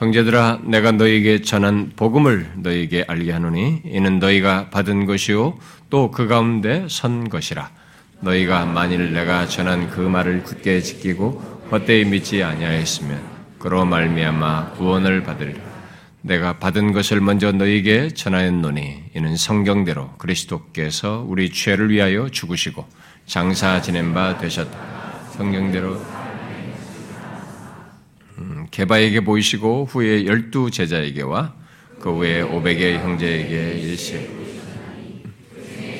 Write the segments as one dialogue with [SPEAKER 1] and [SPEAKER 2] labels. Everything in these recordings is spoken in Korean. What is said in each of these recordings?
[SPEAKER 1] 형제들아 내가 너희에게 전한 복음을 너희에게 알게 하노니 이는 너희가 받은 것이요 또 그 가운데 선 것이라. 너희가 만일 내가 전한 그 말을 굳게 지키고 헛되이 믿지 아니하였으면 그로 말미암아 구원을 받으리라. 내가 받은 것을 먼저 너희에게 전하였노니 이는 성경대로 그리스도께서 우리 죄를 위하여 죽으시고 장사 지낸 바 되셨다. 성경대로 개바에게 보이시고 후에 열두 제자에게와 그 후에 오백의 형제에게 일시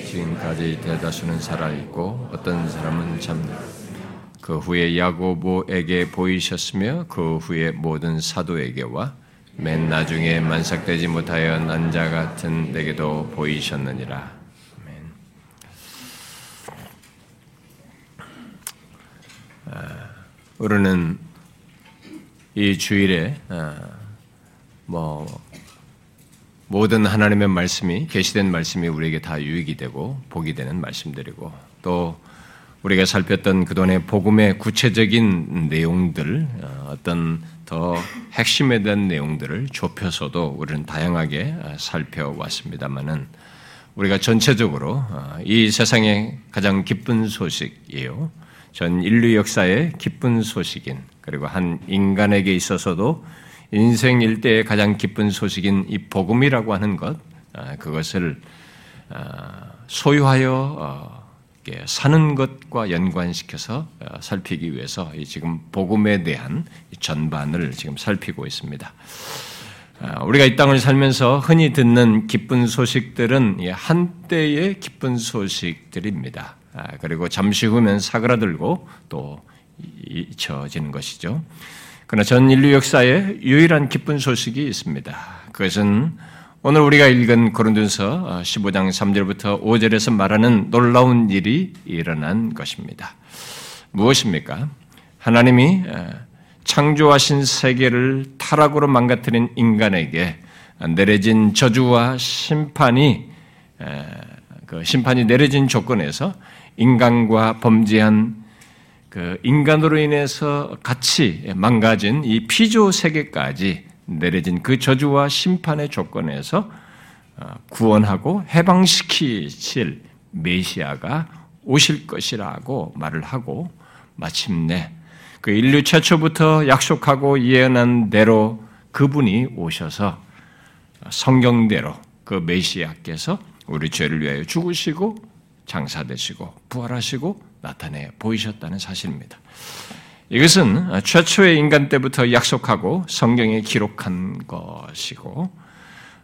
[SPEAKER 1] 지금까지 대다수는 살아있고 어떤 사람은 잠들 그 후에 야고보에게 보이셨으며 그 후에 모든 사도에게와 맨 나중에 만삭되지 못하여 난 자 같은 내게도 보이셨느니라. 아, 우리는 이 주일에 어, 뭐 모든 하나님의 말씀이 계시된 말씀이 우리에게 다 유익이 되고 복이 되는 말씀들이고 또 우리가 살폈던 그동안의 복음의 구체적인 내용들 어, 어떤 더 핵심에 대한 내용들을 좁혀서도 우리는 다양하게 어, 살펴왔습니다만은 우리가 전체적으로 이 세상의 가장 기쁜 소식이에요. 전 인류 역사의 기쁜 소식인 그리고 한 인간에게 있어서도 인생 일대의 가장 기쁜 소식인 이 복음이라고 하는 것 아, 그것을 아, 소유하여 어, 사는 것과 연관시켜서 어, 살피기 위해서 지금 복음에 대한 전반을 지금 살피고 있습니다. 아, 우리가 이 땅을 살면서 흔히 듣는 기쁜 소식들은 한때의 기쁜 소식들입니다. 그리고 잠시 후면 사그라들고 또 잊혀지는 것이죠. 그러나 전 인류 역사에 유일한 기쁜 소식이 있습니다. 그것은 오늘 우리가 읽은 고린도서 15장 3절부터 5절에서 말하는 놀라운 일이 일어난 것입니다. 무엇입니까? 하나님이 창조하신 세계를 타락으로 망가뜨린 인간에게 내려진 저주와 심판이 그 심판이 내려진 조건에서 인간과 범죄한 그 인간으로 인해서 같이 망가진 이 피조 세계까지 내려진 그 저주와 심판의 조건에서 어, 구원하고 해방시키실 메시아가 오실 것이라고 말을 하고 마침내 그 인류 최초부터 약속하고 예언한 대로 그분이 오셔서 성경대로 그 메시아께서 우리 죄를 위하여 죽으시고 장사되시고 부활하시고 나타내 보이셨다는 사실입니다. 이것은 최초의 인간 때부터 약속하고 성경에 기록한 것이고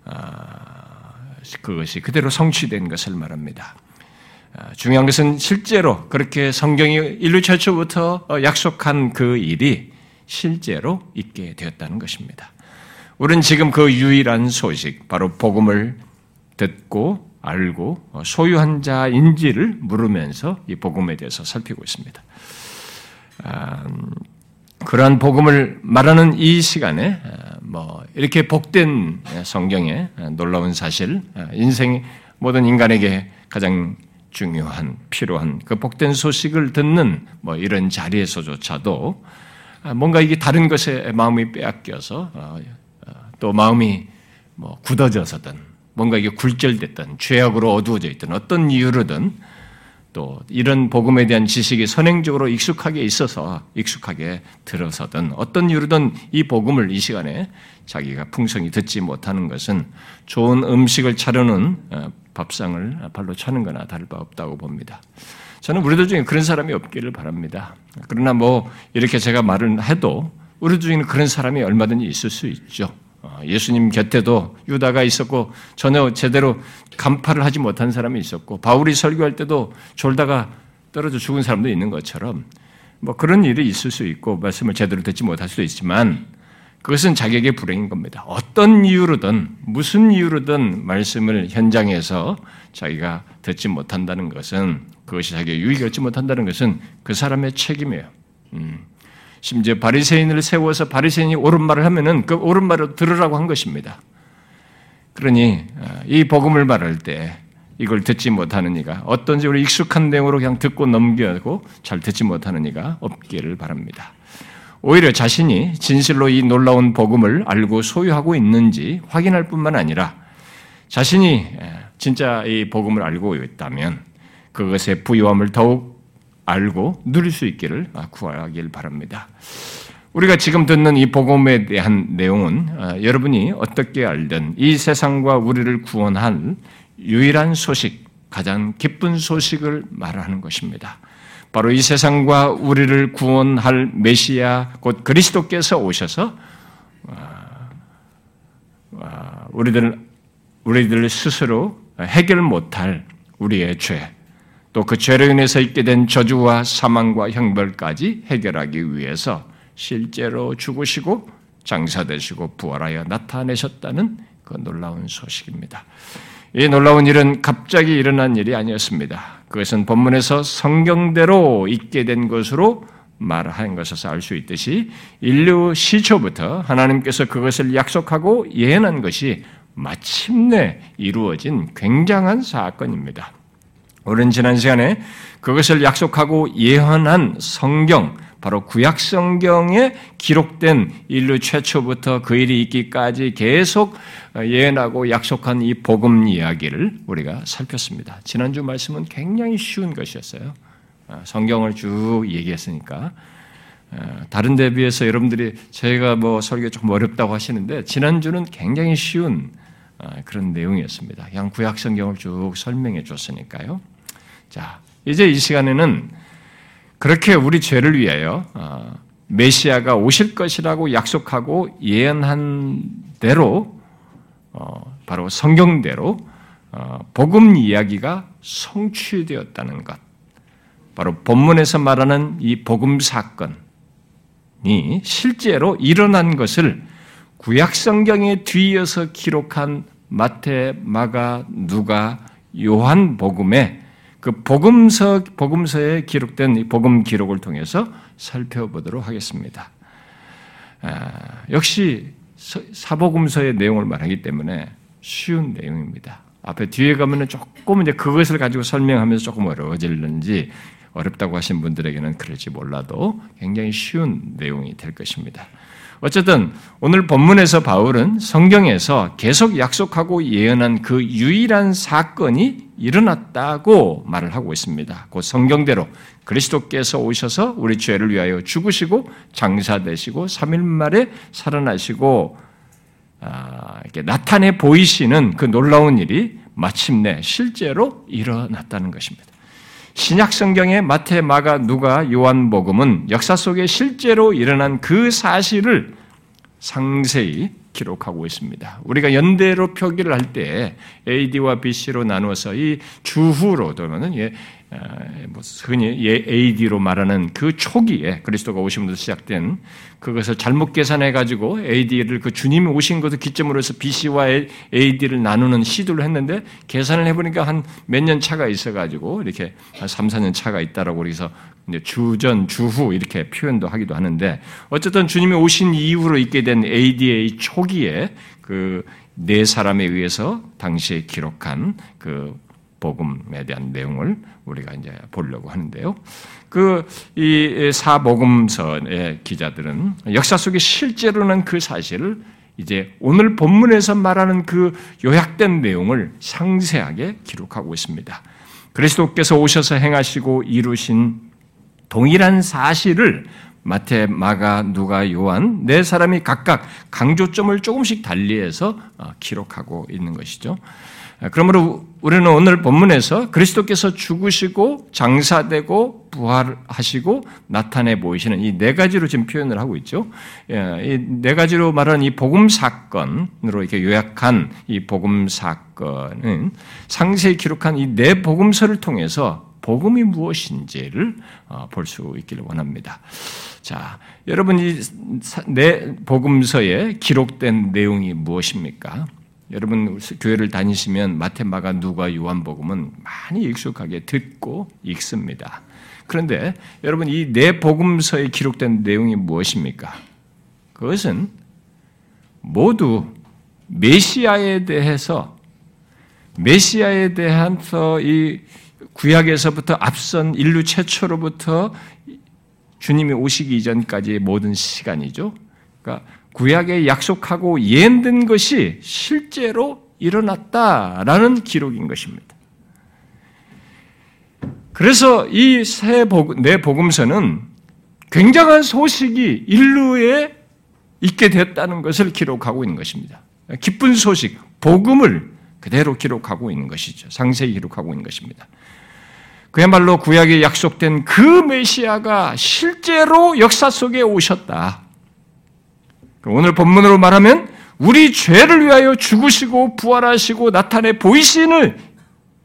[SPEAKER 1] 아, 그것이 그대로 성취된 것을 말합니다. 아, 중요한 것은 실제로 그렇게 성경이 인류 최초부터 약속한 그 일이 실제로 있게 되었다는 것입니다. 우리는 지금 그 유일한 소식, 바로 복음을 듣고 알고 소유한 자인지를 물으면서 이 복음에 대해서 살피고 있습니다. 아, 그러한 복음을 말하는 이 시간에 아, 뭐 이렇게 복된 성경의 놀라운 사실, 아, 인생 모든 인간에게 가장 중요한 필요한 그 복된 소식을 듣는 뭐 이런 자리에서조차도 뭔가 이게 다른 것에 마음이 빼앗겨서 어, 어, 또 마음이 뭐 굳어져서든 뭔가 이게 굴절됐던 죄악으로 어두워져 있던 어떤 이유로든 또 이런 복음에 대한 지식이 선행적으로 익숙하게 있어서 익숙하게 들어서든 어떤 이유로든 이 복음을 이 시간에 자기가 풍성히 듣지 못하는 것은 좋은 음식을 차려놓은 어, 밥상을 발로 차는 거나 다를 바 없다고 봅니다. 저는 우리들 중에 그런 사람이 없기를 바랍니다. 그러나 뭐 이렇게 제가 말을 해도 우리 중에는 그런 사람이 얼마든지 있을 수 있죠. 어, 예수님 곁에도 유다가 있었고 전혀 제대로 간파를 하지 못한 사람이 있었고 바울이 설교할 때도 졸다가 떨어져 죽은 사람도 있는 것처럼 뭐 그런 일이 있을 수 있고 말씀을 제대로 듣지 못할 수도 있지만 그것은 자격의 불행인 겁니다. 어떤 이유로든 무슨 이유로든 말씀을 현장에서 자기가 듣지 못한다는 것은 그것이 자기의 유익이 얻지 못한다는 것은 그 사람의 책임이에요. 음. 심지어 바리새인을 세워서 바리새인이 옳은 말을 하면은 그 옳은 말을 들으라고 한 것입니다. 그러니 어, 이 복음을 말할 때 이걸 듣지 못하는 이가 어떤지 우리 익숙한 내용으로 그냥 듣고 넘겨고 잘 듣지 못하는 이가 없기를 바랍니다. 오히려 자신이 진실로 이 놀라운 복음을 알고 소유하고 있는지 확인할 뿐만 아니라 자신이 진짜 이 복음을 알고 있다면 그것의 부유함을 더욱 알고 누릴 수 있기를 구하길 바랍니다. 우리가 지금 듣는 이 복음에 대한 내용은 어, 여러분이 어떻게 알든 이 세상과 우리를 구원한 유일한 소식, 가장 기쁜 소식을 말하는 것입니다. 바로 이 세상과 우리를 구원할 메시아 곧 그리스도께서 오셔서 어, 어, 우리들 우리들 스스로 해결 못할 우리의 죄, 또 그 죄로 인해서 있게 된 저주와 사망과 형벌까지 해결하기 위해서 실제로 죽으시고 장사되시고 부활하여 나타내셨다는 그 놀라운 소식입니다. 이 놀라운 일은 갑자기 일어난 일이 아니었습니다. 그것은 본문에서 성경대로 있게 된 것으로 말한 것에서 알 수 있듯이 인류 시초부터 하나님께서 그것을 약속하고 예언한 것이 마침내 이루어진 굉장한 사건입니다. 우리는 지난 시간에 그것을 약속하고 예언한 성경, 바로 구약 성경에 기록된 인류 최초부터 그 일이 있기까지 계속 예언하고 약속한 이 복음 이야기를 우리가 살폈습니다. 지난주 말씀은 굉장히 쉬운 것이었어요. 아, 성경을 쭉 얘기했으니까 아, 다른 데 비해서 여러분들이 저희가 뭐 설교 조금 어렵다고 하시는데 지난주는 굉장히 쉬운 아, 그런 내용이었습니다. 그냥 구약 성경을 쭉 설명해 줬으니까요. 자, 이제 이 시간에는 그렇게 우리 죄를 위하여 어, 메시아가 오실 것이라고 약속하고 예언한 대로 어, 바로 성경대로 어, 복음 이야기가 성취되었다는 것. 바로 본문에서 말하는 이 복음 사건이 실제로 일어난 것을 구약 성경에 뒤이어서 기록한 마태, 마가, 누가, 요한 복음에 그 복음서 복음서에 기록된 복음 기록을 통해서 살펴보도록 하겠습니다. 아, 역시 사복음서의 내용을 말하기 때문에 쉬운 내용입니다. 앞에 뒤에 가면은 조금 이제 그것을 가지고 설명하면서 조금 어려워질는지 어렵다고 하신 분들에게는 그럴지 몰라도 굉장히 쉬운 내용이 될 것입니다. 어쨌든 오늘 본문에서 바울은 성경에서 계속 약속하고 예언한 그 유일한 사건이 일어났다고 말을 하고 있습니다. 그 성경대로 그리스도께서 오셔서 우리 죄를 위하여 죽으시고 장사되시고 3일 만에 살아나시고 아, 이렇게 나타내 보이시는 그 놀라운 일이 마침내 실제로 일어났다는 것입니다. 신약 성경의 마태, 마가, 누가, 요한복음은 역사 속에 실제로 일어난 그 사실을 상세히 기록하고 있습니다. 우리가 연대로 표기를 할 때 AD와 BC로 나누어서 이 주후로 뭐 흔히 AD로 말하는 그 초기에 그리스도가 오심부터 시작된 그것을 잘못 계산해 가지고 AD를 그 주님이 오신 것을 기점으로 해서 BC와 AD를 나누는 시도를 했는데 계산을 해보니까 한 몇 년 차가 있어 가지고 이렇게 한 3, 4년 차가 있다라고 그래서 주전, 주후 이렇게 표현도 하기도 하는데 어쨌든 주님이 오신 이후로 있게 된 AD의 초기에 그 네 사람에 의해서 당시에 기록한 그 복음에 대한 내용을 우리가 이제 보려고 하는데요. 그 이 사복음서의 기자들은 역사 속에 실제로는 그 사실을 이제 오늘 본문에서 말하는 그 요약된 내용을 상세하게 기록하고 있습니다. 그리스도께서 오셔서 행하시고 이루신 동일한 사실을 마태, 마가, 누가, 요한 네 사람이 각각 강조점을 조금씩 달리해서 어, 기록하고 있는 것이죠. 그러므로 우리는 오늘 본문에서 그리스도께서 죽으시고 장사되고 부활하시고 나타내 보이시는 이 네 가지로 지금 표현을 하고 있죠. 예, 이네 가지로 말하는 이 복음 사건으로 이렇게 요약한 이 복음 사건은 상세히 기록한 이 네 복음서를 통해서 복음이 무엇인지를 어, 볼수 있기를 원합니다. 자, 여러분 이네 복음서에 기록된 내용이 무엇입니까? 여러분 교회를 다니시면 마테마가 누가 요한복음은 많이 익숙하게 듣고 읽습니다. 그런데 여러분 이 네 복음서에 기록된 내용이 무엇입니까? 그것은 모두 메시아에 대해서 메시아에 대한서 이 구약에서부터 앞선 인류 최초로부터
[SPEAKER 2] 주님이 오시기 이전까지의 모든 시간이죠. 그러니까 구약에 약속하고 예언된 것이 실제로 일어났다라는 기록인 것입니다. 그래서 이 새 복음, 내 복음서는 굉장한 소식이 인류에 있게 됐다는 것을 기록하고 있는 것입니다. 기쁜 소식, 복음을 그대로 기록하고 있는 것이죠. 상세히 기록하고 있는 것입니다. 그야말로 구약에 약속된 그 메시아가 실제로 역사 속에 오셨다. 오늘 본문으로 말하면 우리 죄를 위하여 죽으시고 부활하시고 나타내 보이시는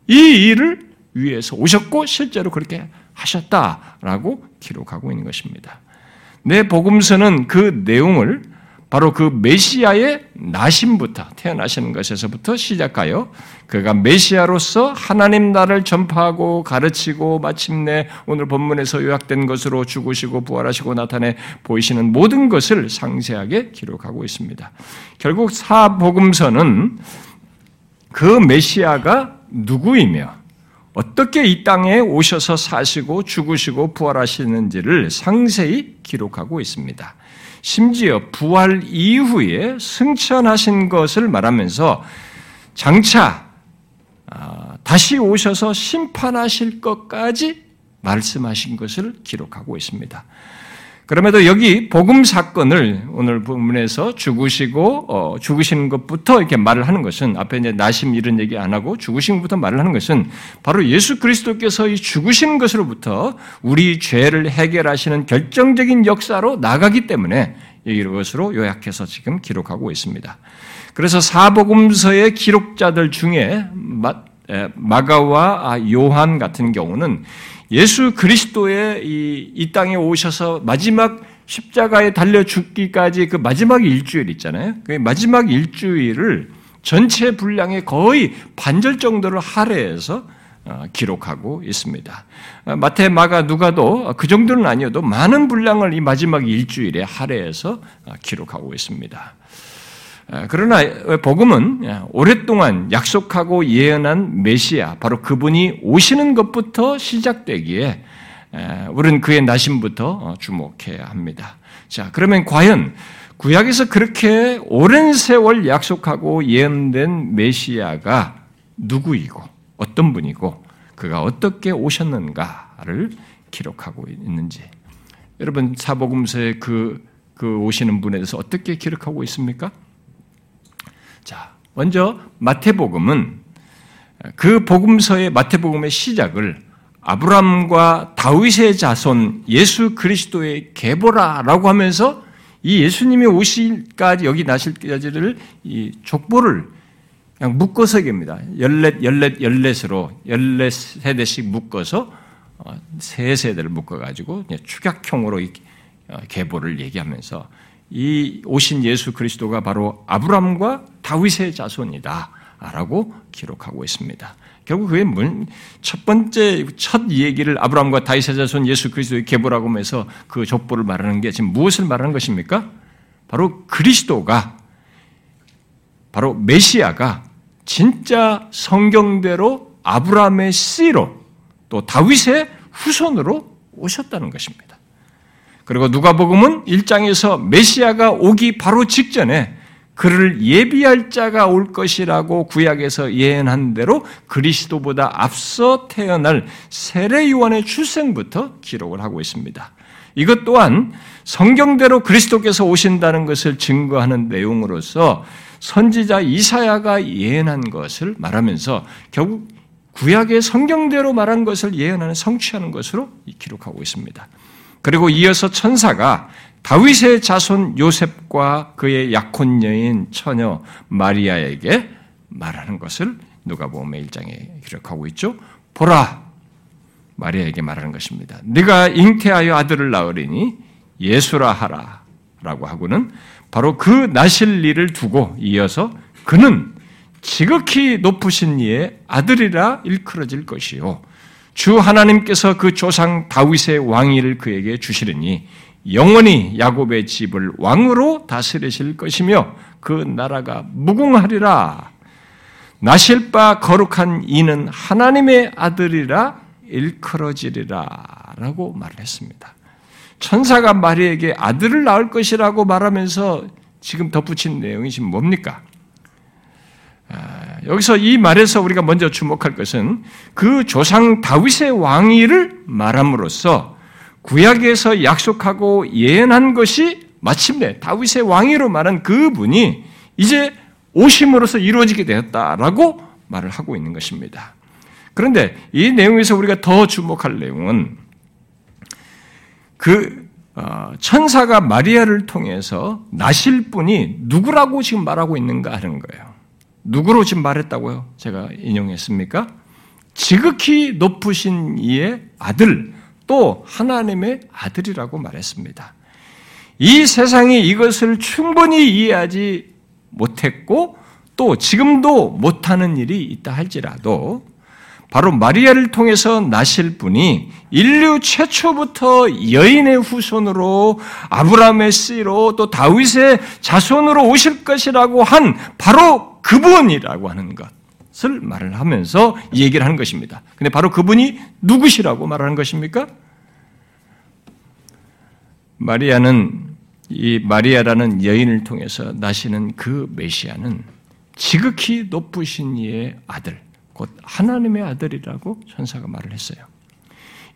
[SPEAKER 2] 이 일을 위해서 오셨고 실제로 그렇게 하셨다라고 기록하고 있는 것입니다. 내 복음서는 그 내용을 바로 그 메시아의 나심부터 태어나시는 것에서부터 시작하여 그가 메시아로서 하나님 나를 전파하고 가르치고 마침내 오늘 본문에서 요약된 것으로 죽으시고 부활하시고 나타내 보이시는 모든 것을 상세하게 기록하고 있습니다. 결국 사복음서는 그 메시아가 누구이며 어떻게 이 땅에 오셔서 사시고 죽으시고 부활하시는지를 상세히 기록하고 있습니다. 심지어 부활 이후에 승천하신 것을 말하면서 장차 아, 다시 오셔서 심판하실 것까지 말씀하신 것을 기록하고 있습니다. 그럼에도 여기 복음 사건을 오늘 본문에서 죽으시고 어, 죽으시는 것부터 이렇게 말을 하는 것은 앞에 이제 나심 이런 얘기 안 하고 죽으신 것부터 말을 하는 것은 바로 예수 그리스도께서 이 죽으신 것으로부터 우리 죄를 해결하시는 결정적인 역사로 나가기 때문에 이것으로 요약해서 지금 기록하고 있습니다. 그래서 사복음서의 기록자들 중에 마가와 요한 같은 경우는 예수 그리스도의 이, 이 땅에 오셔서 마지막 십자가에 달려 죽기까지 그 마지막 일주일 있잖아요. 그 마지막 일주일을 전체 분량의 거의 반절 정도를 할애해서 어, 기록하고 있습니다. 어, 마태, 마가, 누가도 그 정도는 아니어도 많은 분량을 이 마지막 일주일에 할애해서 어, 기록하고 있습니다. 그러나 복음은 오랫동안 약속하고 예언한 메시아, 바로 그분이 오시는 것부터 시작되기에 우리는 그의 나심부터 주목해야 합니다. 자, 그러면 과연 구약에서 그렇게 오랜 세월 약속하고 예언된 메시아가 누구이고 어떤 분이고 그가 어떻게 오셨는가를 기록하고 있는지 여러분 사복음서의 그, 그 오시는 분에 대해서 어떻게 기록하고 있습니까? 자, 먼저 마태복음은 그 복음서의 마태복음의 시작을 아브람과 다윗의 자손 예수 그리스도의 계보라라고 하면서 이 예수님이 오실까지 여기 나실까지를 이 족보를 그냥 묶어서 얘기합니다. 열넷, 열넷, 열넷으로 열넷 세대씩 묶어서 어, 세 세대를 묶어 가지고 축약형으로 어, 계보를 얘기하면서 이 오신 예수 그리스도가 바로 아브람과 다윗의 자손이다라고 기록하고 있습니다. 결국 그게 첫 번째 첫 얘기를 아브람과 다윗의 자손 예수 그리스도의 계보라고 하면서 그 족보를 말하는 게 지금 무엇을 말하는 것입니까? 바로 그리스도가 바로 메시아가 진짜 성경대로 아브라함의 씨로 또 다윗의 후손으로 오셨다는 것입니다. 그리고 누가복음은 1장에서 메시아가 오기 바로 직전에 그를 예비할 자가 올 것이라고 구약에서 예언한 대로 그리스도보다 앞서 태어날 세례 요한의 출생부터 기록을 하고 있습니다. 이것 또한 성경대로 그리스도께서 오신다는 것을 증거하는 내용으로서 선지자 이사야가 예언한 것을 말하면서 결국 구약의 성경대로 말한 것을 예언하는 성취하는 것으로 기록하고 있습니다. 그리고 이어서 천사가 다윗의 자손 요셉과 그의 약혼 여인 처녀 마리아에게 말하는 것을 누가복음의 1장에 기록하고 있죠. 보라 마리아에게 말하는 것입니다. 네가 잉태하여 아들을 낳으리니 예수라 하라라고 하고는 바로 그 나실 일을 두고 이어서 그는 지극히 높으신 이의 아들이라 일컬어질 것이요. 주 하나님께서 그 조상 다윗의 왕위를 그에게 주시리니 영원히 야곱의 집을 왕으로 다스리실 것이며 그 나라가 무궁하리라. 나실 바 거룩한 이는 하나님의 아들이라 일컬어지리라. 라고 말을 했습니다. 천사가 마리에게 아들을 낳을 것이라고 말하면서 지금 덧붙인 내용이 지금 뭡니까? 아, 여기서 이 말에서 우리가 먼저 주목할 것은 그 조상 다윗의 왕위를 말함으로써 구약에서 약속하고 예언한 것이 마침내 다윗의 왕위로 말한 그분이 이제 오심으로써 이루어지게 되었다라고 말을 하고 있는 것입니다. 그런데 이 내용에서 우리가 더 주목할 내용은 그 어, 천사가 마리아를 통해서 나실 분이 누구라고 지금 말하고 있는가 하는 거예요. 누구로 지금 말했다고요? 제가 인용했습니까? 지극히 높으신 이의 아들, 또 하나님의 아들이라고 말했습니다. 이 세상이 이것을 충분히 이해하지 못했고 또 지금도 못하는 일이 있다 할지라도 바로 마리아를 통해서 나실 분이 인류 최초부터 여인의 후손으로 아브라함의 씨로 또 다윗의 자손으로 오실 것이라고 한 바로 그분이라고 하는 것을 말을 하면서 얘기를 하는 것입니다. 근데 바로 그분이 누구시라고 말하는 것입니까? 마리아는 이 마리아라는 여인을 통해서 나시는 그 메시아는 지극히 높으신 이의 아들, 곧 하나님의 아들이라고 천사가 말을 했어요.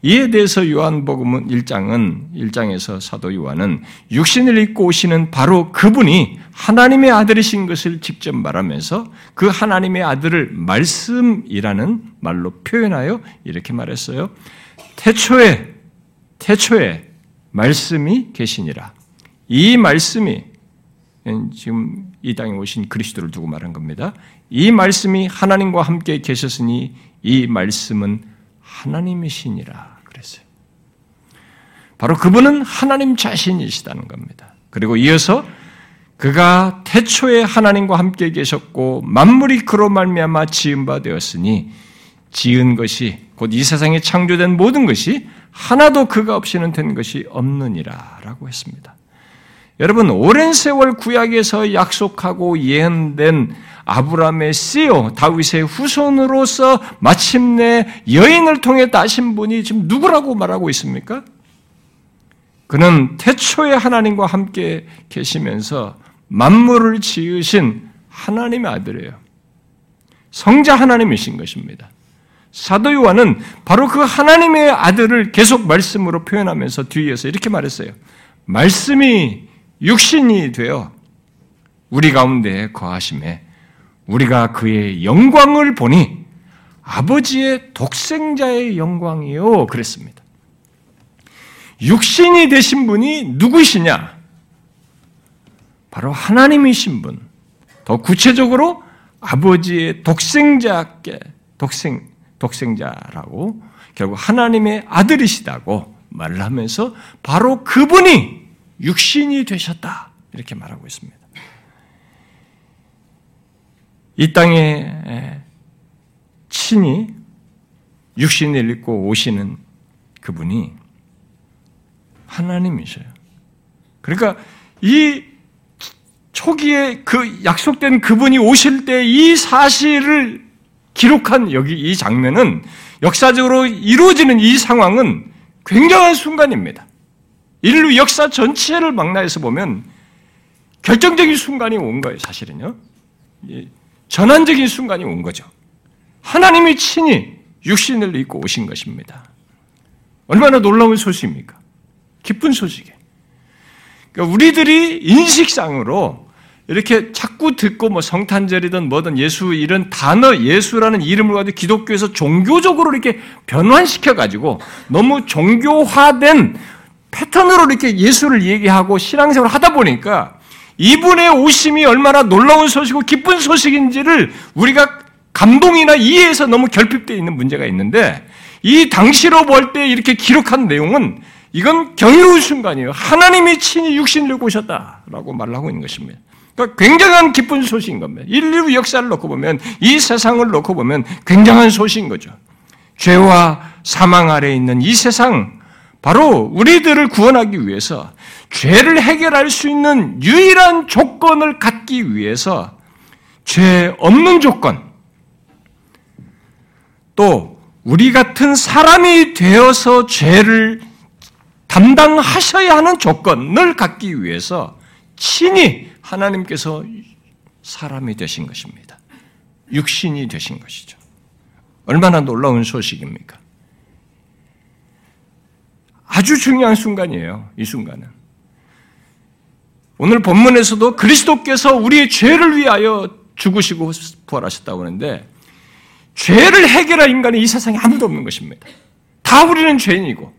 [SPEAKER 2] 이에 대해서 요한복음은 1장은 1장에서 사도 요한은 육신을 입고 오시는 바로 그분이 하나님의 아들이신 것을 직접 말하면서 그 하나님의 아들을 말씀이라는 말로 표현하여 이렇게 말했어요. 태초에 태초에 말씀이 계시니라. 이 말씀이 지금 이 땅에 오신 그리스도를 두고 말한 겁니다. 이 말씀이 하나님과 함께 계셨으니 이 말씀은 하나님이시니라 그랬어요. 바로 그분은 하나님 자신이시다는 겁니다. 그리고 이어서 그가 태초에 하나님과 함께 계셨고 만물이 그로 말미암아 지은 바 되었으니 지은 것이 곧 이 세상에 창조된 모든 것이 하나도 그가 없이는 된 것이 없느니라라고 했습니다. 여러분 오랜 세월 구약에서 약속하고 예언된 아브라함의 씨요 다윗의 후손으로서 마침내 여인을 통해 따신 분이 지금 누구라고 말하고 있습니까? 그는 태초에 하나님과 함께 계시면서 만물을 지으신 하나님의 아들이에요. 성자 하나님이신 것입니다. 사도 요한은 바로 그 하나님의 아들을 계속 말씀으로 표현하면서 뒤에서 이렇게 말했어요. 말씀이 육신이 되어 우리 가운데 거하심에 우리가 그의 영광을 보니 아버지의 독생자의 영광이요 그랬습니다. 육신이 되신 분이 누구시냐? 바로 하나님이신 분. 더 구체적으로 아버지의 독생자께 독생 독생자라고 결국 하나님의 아들이시다고 말을 하면서 바로 그분이 육신이 되셨다. 이렇게 말하고 있습니다. 이 땅에 친히 육신을 입고 오시는 그분이 하나님이셔요. 그러니까 이 초기에 그 약속된 그분이 오실 때 이 사실을 기록한 여기 이 장면은 역사적으로 이루어지는 이 상황은 굉장한 순간입니다. 인류 역사 전체를 망라해서 보면 결정적인 순간이 온 거예요, 사실은요. 전환적인 순간이 온 거죠. 하나님이 친히 육신을 입고 오신 것입니다. 얼마나 놀라운 소식입니까? 기쁜 소식이에요. 그러니까 우리들이 인식상으로 이렇게 자꾸 듣고 뭐 성탄절이든 뭐든 예수 이런 단어 예수라는 이름을 가지고 기독교에서 종교적으로 이렇게 변환시켜 가지고 너무 종교화된 패턴으로 이렇게 예수를 얘기하고 신앙생활을 하다 보니까 이분의 오심이 얼마나 놀라운 소식이고 기쁜 소식인지를 우리가 감동이나 이해해서 너무 결핍되어 있는 문제가 있는데 이 당시로 볼 때 이렇게 기록한 내용은 이건 경이로운 순간이에요. 하나님이 친히 육신을 오셨다라고 말을 하고 있는 것입니다. 그러니까 굉장한 기쁜 소식인 겁니다. 인류 역사를 놓고 보면 이 세상을 놓고 보면 굉장한 소식인 거죠. 죄와 사망 아래 있는 이 세상 바로 우리들을 구원하기 위해서 죄를 해결할 수 있는 유일한 조건을 갖기 위해서 죄 없는 조건, 또 우리 같은 사람이 되어서 죄를 담당하셔야 하는 조건을 갖기 위해서 친히 하나님께서 사람이 되신 것입니다. 육신이 되신 것이죠. 얼마나 놀라운 소식입니까? 아주 중요한 순간이에요. 이 순간은. 오늘 본문에서도 그리스도께서 우리의 죄를 위하여 죽으시고 부활하셨다고 하는데 죄를 해결할 인간이 이 세상에 아무도 없는 것입니다. 다 우리는 죄인이고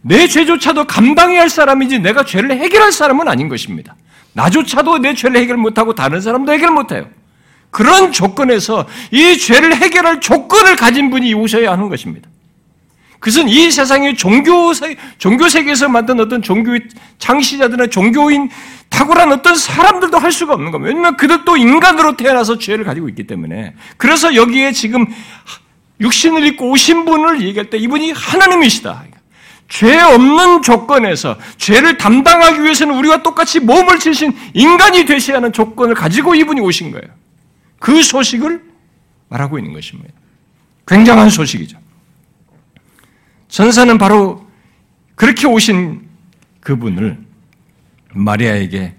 [SPEAKER 2] 내 죄조차도 감당해야 할 사람이지 내가 죄를 해결할 사람은 아닌 것입니다. 나조차도 내 죄를 해결 못하고 다른 사람도 해결 못해요. 그런 조건에서 이 죄를 해결할 조건을 가진 분이 오셔야 하는 것입니다. 그것은 이 세상의 종교, 종교 세계에서 만든 어떤 종교의 창시자들이나 종교인 탁월한 어떤 사람들도 할 수가 없는 겁니다. 왜냐하면 그들도 인간으로 태어나서 죄를 가지고 있기 때문에. 그래서 여기에 지금 육신을 입고 오신 분을 얘기할 때 이분이 하나님이시다. 죄 없는 조건에서 죄를 담당하기 위해서는 우리와 똑같이 몸을 치신 인간이 되셔야 하는 조건을 가지고 이분이 오신 거예요. 그 소식을 말하고 있는 것입니다. 굉장한 소식이죠. 전사는 바로 그렇게 오신 그분을 마리아에게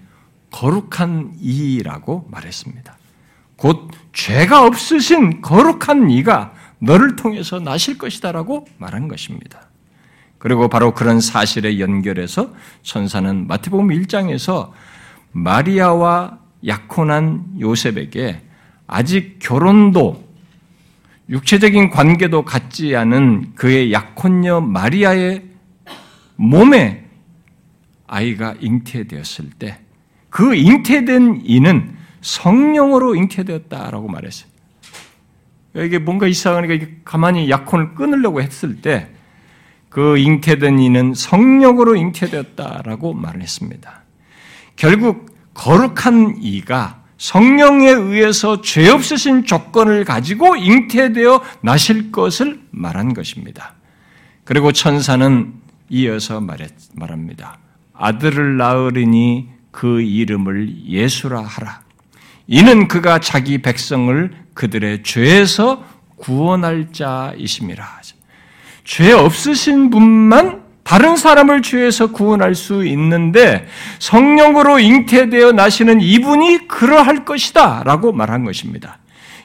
[SPEAKER 2] 거룩한 이라고 말했습니다. 곧 죄가 없으신 거룩한 이가 너를 통해서 나실 것이다라고 말한 것입니다. 그리고 바로 그런 사실에 연결해서 천사는 마태복음 1장에서 마리아와 약혼한 요셉에게 아직 결혼도 육체적인 관계도 갖지 않은 그의 약혼녀 마리아의 몸에 아이가 잉태되었을 때 그 잉태된 이는 성령으로 잉태되었다라고 말했어요. 이게 뭔가 이상하니까 가만히 약혼을 끊으려고 했을 때 그 잉태된 이는 성령으로 잉태되었다라고 말을 했습니다. 결국 거룩한 이가 성령에 의해서 죄 없으신 조건을 가지고 잉태되어 나실 것을 말한 것입니다. 그리고 천사는 이어서 말했, 말합니다. 아들을 낳으리니 그 이름을 예수라 하라. 이는 그가 자기 백성을 그들의 죄에서 구원할 자이심이라. 죄 없으신 분만 다른 사람을 죄에서 구원할 수 있는데 성령으로 잉태되어 나시는 이분이 그러할 것이다 라고 말한 것입니다.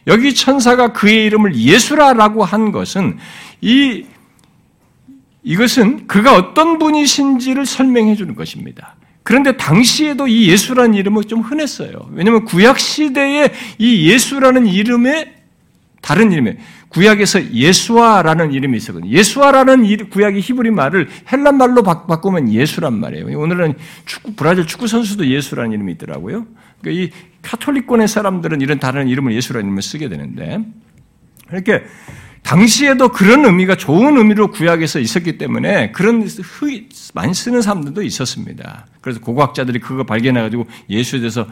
[SPEAKER 2] 여기 천사가 그의 이름을 예수라라고 한 것은 이 이것은 그가 어떤 분이신지를 설명해 주는 것입니다. 그런데 당시에도 이 예수라는 이름은 좀 흔했어요. 왜냐하면 구약 시대에 이 예수라는 이름에 다른 이름에 구약에서 예수아라는 이름이 있었거든요. 예수아라는 구약의 히브리 말을 헬란 말로 바꾸면 예수란 말이에요. 오늘은 축구, 브라질 축구 선수도 예수라는 이름이 있더라고요. 그러니까 이 카톨릭권의 사람들은 이런 다른 이름을 예수라는 이름을 쓰게 되는데 이렇게 당시에도 그런 의미가 좋은 의미로 구약에서 있었기 때문에 그런 많이 쓰는 사람들도 있었습니다. 그래서 고고학자들이 그거 발견해가지고 예수에 대해서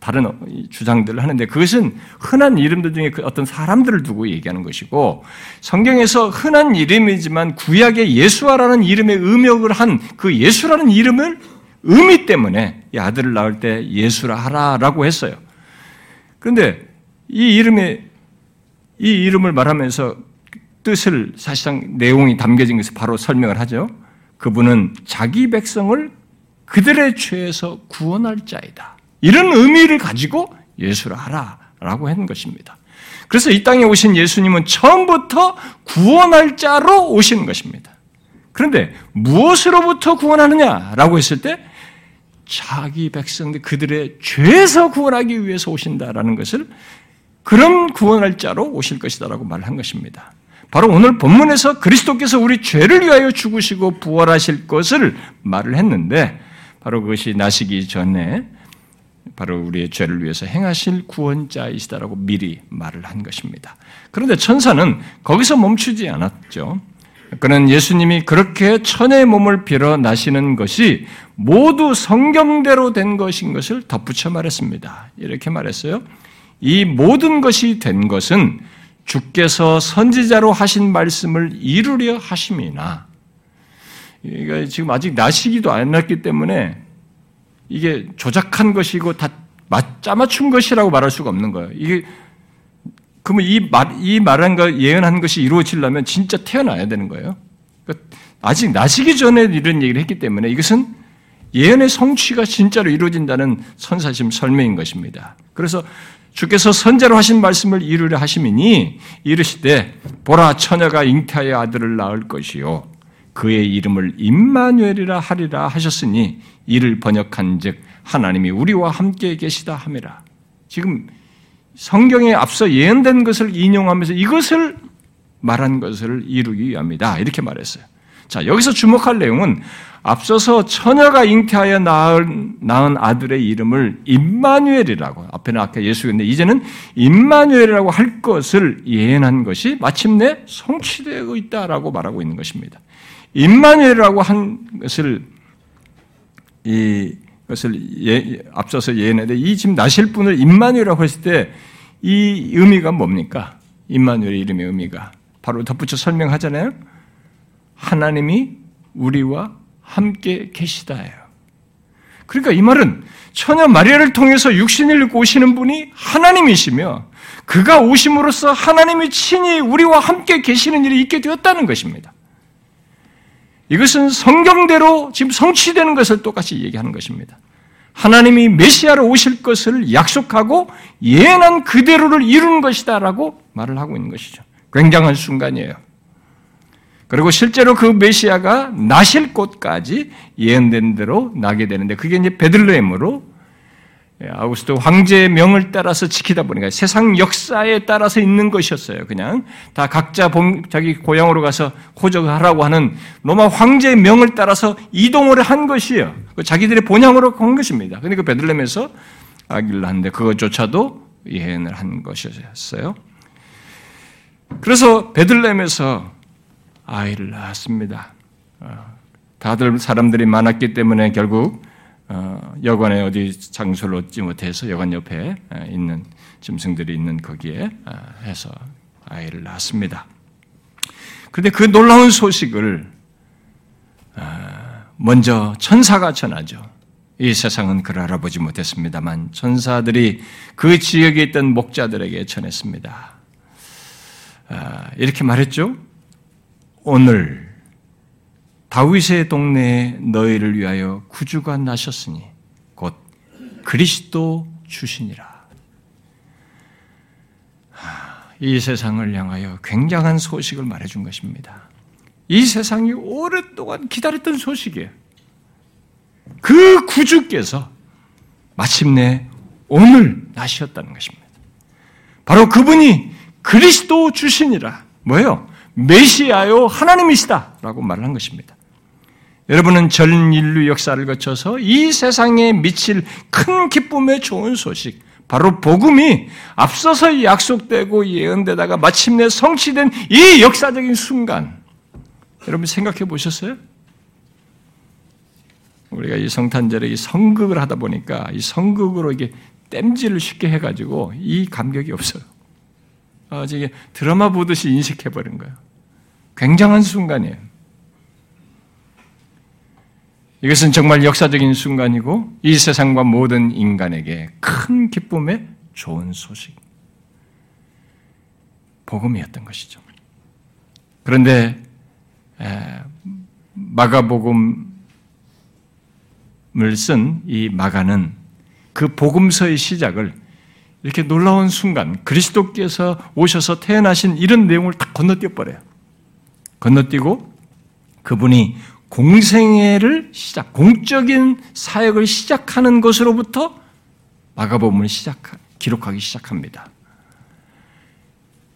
[SPEAKER 2] 다른 주장들을 하는데 그것은 흔한 이름들 중에 그 어떤 사람들을 두고 얘기하는 것이고 성경에서 흔한 이름이지만 구약의 예수아라는 이름의 음역을 한 그 예수라는 이름을 의미 때문에 이 아들을 낳을 때 예수라 하라라고 했어요. 그런데 이 이름의 이 이름을 말하면서 뜻을 사실상 내용이 담겨진 것을 바로 설명을 하죠. 그분은 자기 백성을 그들의 죄에서 구원할 자이다. 이런 의미를 가지고 예수를 하라라고 한 것입니다. 그래서 이 땅에 오신 예수님은 처음부터 구원할 자로 오신 것입니다. 그런데 무엇으로부터 구원하느냐라고 했을 때 자기 백성들 그들의 죄에서 구원하기 위해서 오신다라는 것을 그런 구원할 자로 오실 것이다라고 말한 것입니다. 바로 오늘 본문에서 그리스도께서 우리 죄를 위하여 죽으시고 부활하실 것을 말을 했는데 바로 그것이 나시기 전에 바로 우리의 죄를 위해서 행하실 구원자이시다라고 미리 말을 한 것입니다. 그런데 천사는 거기서 멈추지 않았죠. 그는 예수님이 그렇게 천의 몸을 빌어 나시는 것이 모두 성경대로 된 것인 것을 덧붙여 말했습니다. 이렇게 말했어요. 이 모든 것이 된 것은 주께서 선지자로 하신 말씀을 이루려 하심이나, 그러니까 지금 아직 나시기도 안 났기 때문에 이게 조작한 것이고 다 짜맞춘 것이라고 말할 수가 없는 거예요. 이게 그러면 이 말, 이 말한 거 예언한 것이 이루어지려면 진짜 태어나야 되는 거예요. 그러니까 아직 나시기 전에 이런 얘기를 했기 때문에 이것은 예언의 성취가 진짜로 이루어진다는 선사심 설명인 것입니다. 그래서 주께서 선제로 하신 말씀을 이루려 하심이니 이르시되 보라 처녀가 잉태하여 아들을 낳을 것이요 그의 이름을 임마누엘이라 하리라 하셨으니 이를 번역한즉 하나님이 우리와 함께 계시다 함이라. 지금 성경에 앞서 예언된 것을 인용하면서 이것을 말한 것을 이루기 위함이다. 이렇게 말했어요. 자, 여기서 주목할 내용은 앞서서 처녀가 잉태하여 낳은, 낳은 아들의 이름을 임마누엘이라고 앞에는 아까 예수였는데 이제는 임마누엘이라고 할 것을 예언한 것이 마침내 성취되고 있다라고 말하고 있는 것입니다. 임마누엘이라고 한 것을 이 것을 예, 앞서서 예언했는데 이 지금 나실 분을 임마누엘이라고 했을 때 이 의미가 뭡니까? 임마누엘의 이름의 의미가 바로 덧붙여 설명하잖아요. 하나님이 우리와 함께 계시다예요. 그러니까 이 말은 처녀 마리아를 통해서 육신을 입고 오시는 분이 하나님이시며 그가 오심으로써 하나님이 친히 우리와 함께 계시는 일이 있게 되었다는 것입니다. 이것은 성경대로 지금 성취되는 것을 똑같이 얘기하는 것입니다. 하나님이 메시아로 오실 것을 약속하고 예언한 그대로를 이루는 것이다라고 말을 하고 있는 것이죠. 굉장한 순간이에요. 그리고 실제로 그 메시아가 나실 곳까지 예언된 대로 나게 되는데 그게 이제 베들레헴으로 예, 아우구스도 황제의 명을 따라서 지키다 보니까 세상 역사에 따라서 있는 것이었어요. 그냥 다 각자 자기 고향으로 가서 호적하라고 하는 로마 황제의 명을 따라서 이동을 한 것이에요. 그 자기들의 본향으로 간 것입니다. 그러니까 베들레헴에서 아기를 낳는데 그것조차도 예언을 한 것이었어요. 그래서 베들레헴에서 아이를 낳았습니다. 어, 다들 사람들이 많았기 때문에 결국 어, 여관에 어디 장소를 얻지 못해서 여관 옆에 어, 있는 짐승들이 있는 거기에 해서 아이를 낳았습니다. 그런데 그 놀라운 소식을 먼저 천사가 전하죠. 이 세상은 그를 알아보지 못했습니다만 천사들이 그 지역에 있던 목자들에게 전했습니다. 이렇게 말했죠. 오늘 다윗의 동네에 너희를 위하여 구주가 나셨으니 곧 그리스도 주시니라. 이 세상을 향하여 굉장한 소식을 말해준 것입니다. 이 세상이 오랫동안 기다렸던 소식이에요. 그 구주께서 마침내 오늘 나셨다는 것입니다. 바로 그분이 그리스도 주시니라. 뭐예요? 메시아요 하나님이시다라고 말을 한 것입니다. 여러분은 전 인류 역사를 거쳐서 이 세상에 미칠 큰 기쁨의 좋은 소식, 바로 복음이 앞서서 약속되고 예언되다가 마침내 성취된 이 역사적인 순간, 여러분 생각해 보셨어요? 우리가 이 성탄절에 이 성극을 하다 보니까 이 성극으로 이게 땜질을 쉽게 해가지고 이 감격이 없어요. 아, 이게 드라마 보듯이 인식해버린 거예요. 굉장한 순간이에요. 이것은 정말 역사적인 순간이고 이 세상과 모든 인간에게 큰 기쁨의 좋은 소식, 복음이었던 것이죠. 그런데 마가복음을 쓴 이 마가는 그 복음서의 시작을 이렇게 놀라운 순간 그리스도께서 오셔서 태어나신 이런 내용을 다 건너뛰어 버려요. 건너뛰고 그분이 공생애를 시작, 공적인 사역을 시작하는 것으로부터 마가복음을 시작, 기록하기 시작합니다.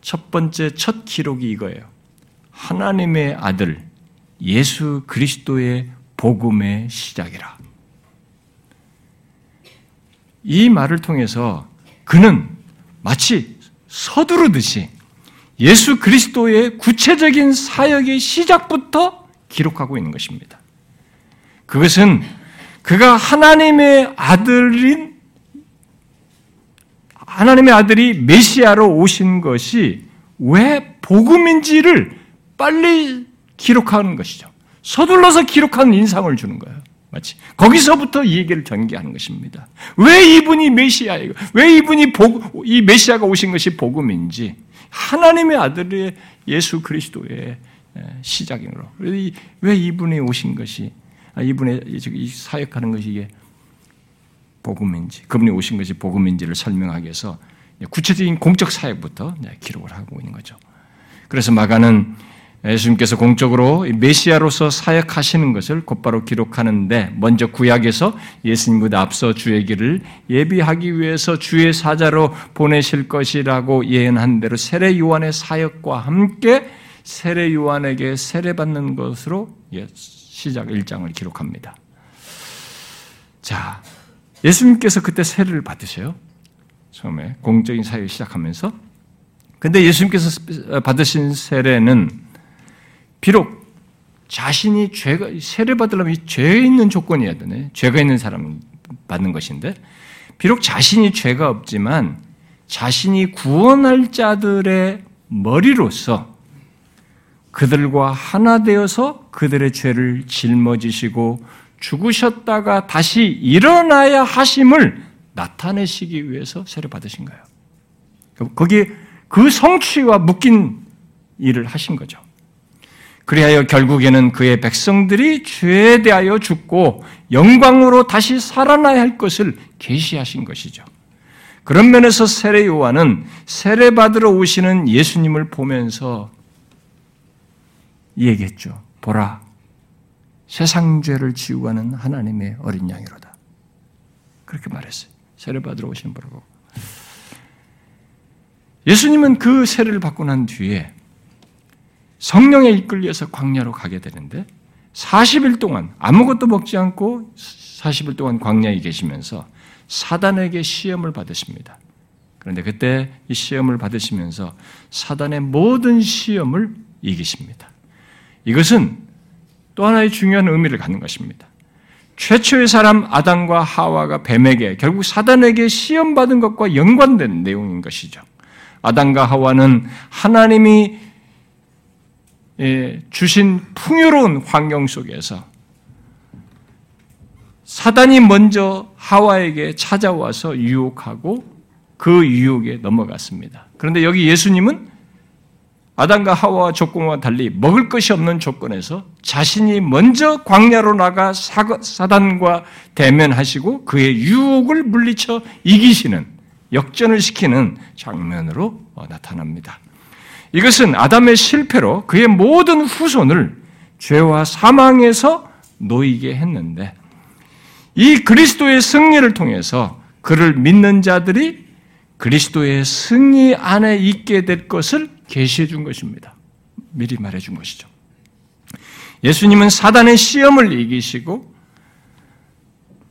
[SPEAKER 2] 첫 번째 첫 기록이 이거예요. 하나님의 아들 예수 그리스도의 복음의 시작이라. 이 말을 통해서 그는 마치 서두르듯이 예수 그리스도의 구체적인 사역의 시작부터 기록하고 있는 것입니다. 그것은 그가 하나님의 아들인 하나님의 아들이 메시아로 오신 것이 왜 복음인지를 빨리 기록하는 것이죠. 서둘러서 기록하는 인상을 주는 거예요. 마치 거기서부터 이 얘기를 전개하는 것입니다. 왜 이분이 메시아이고, 왜 이분이 복, 이 메시아가 오신 것이 복음인지 하나님의 아들의 예수 그리스도의 시작이므로. 왜 이분이 오신 것이, 아, 이분의 이 사역하는 것이 이게 복음인지, 그분이 오신 것이 복음인지를 설명하기 위해서 구체적인 공적 사역부터 기록을 하고 있는 거죠. 그래서 마가는 예수님께서 공적으로 메시아로서 사역하시는 것을 곧바로 기록하는데 먼저 구약에서 예수님보다 앞서 주의 길을 예비하기 위해서 주의 사자로 보내실 것이라고 예언한 대로 세례 요한의 사역과 함께 세례 요한에게 세례 받는 것으로 예, 시작 1장을 기록합니다. 자, 예수님께서 그때 세례를 받으세요. 처음에 공적인 사역을 시작하면서 근데 예수님께서 받으신 세례는 비록 자신이 죄가 세례 받으려면 죄 있는 조건이어야 되네. 죄가 있는 사람 받는 것인데 비록 자신이 죄가 없지만 자신이 구원할 자들의 머리로서 그들과 하나 되어서 그들의 죄를 짊어지시고 죽으셨다가 다시 일어나야 하심을 나타내시기 위해서 세례 받으신 거예요. 거기 그 성취와 묶인 일을 하신 거죠. 그리하여 결국에는 그의 백성들이 죄에 대하여 죽고 영광으로 다시 살아나야 할 것을 계시하신 것이죠. 그런 면에서 세례 요한은 세례 받으러 오시는 예수님을 보면서 얘기했죠. 보라, 세상 죄를 지우가는 하나님의 어린 양이로다. 그렇게 말했어요. 세례 받으러 오신 분을 보고. 예수님은 그 세례를 받고 난 뒤에 성령에 이끌려서 광야로 가게 되는데 40일 동안 아무것도 먹지 않고 40일 동안 광야에 계시면서 사단에게 시험을 받으십니다. 그런데 그때 이 시험을 받으시면서 사단의 모든 시험을 이기십니다. 이것은 또 하나의 중요한 의미를 갖는 것입니다. 최초의 사람 아담과 하와가 뱀에게 결국 사단에게 시험받은 것과 연관된 내용인 것이죠. 아담과 하와는 하나님이 예, 주신 풍요로운 환경 속에서 사단이 먼저 하와에게 찾아와서 유혹하고 그 유혹에 넘어갔습니다. 그런데 여기 예수님은 아담과 하와와 조건과 달리 먹을 것이 없는 조건에서 자신이 먼저 광야로 나가 사단과 대면하시고 그의 유혹을 물리쳐 이기시는 역전을 시키는 장면으로 나타납니다. 이것은 아담의 실패로 그의 모든 후손을 죄와 사망에서 놓이게 했는데 이 그리스도의 승리를 통해서 그를 믿는 자들이 그리스도의 승리 안에 있게 될 것을 계시해 준 것입니다. 미리 말해 준 것이죠. 예수님은 사단의 시험을 이기시고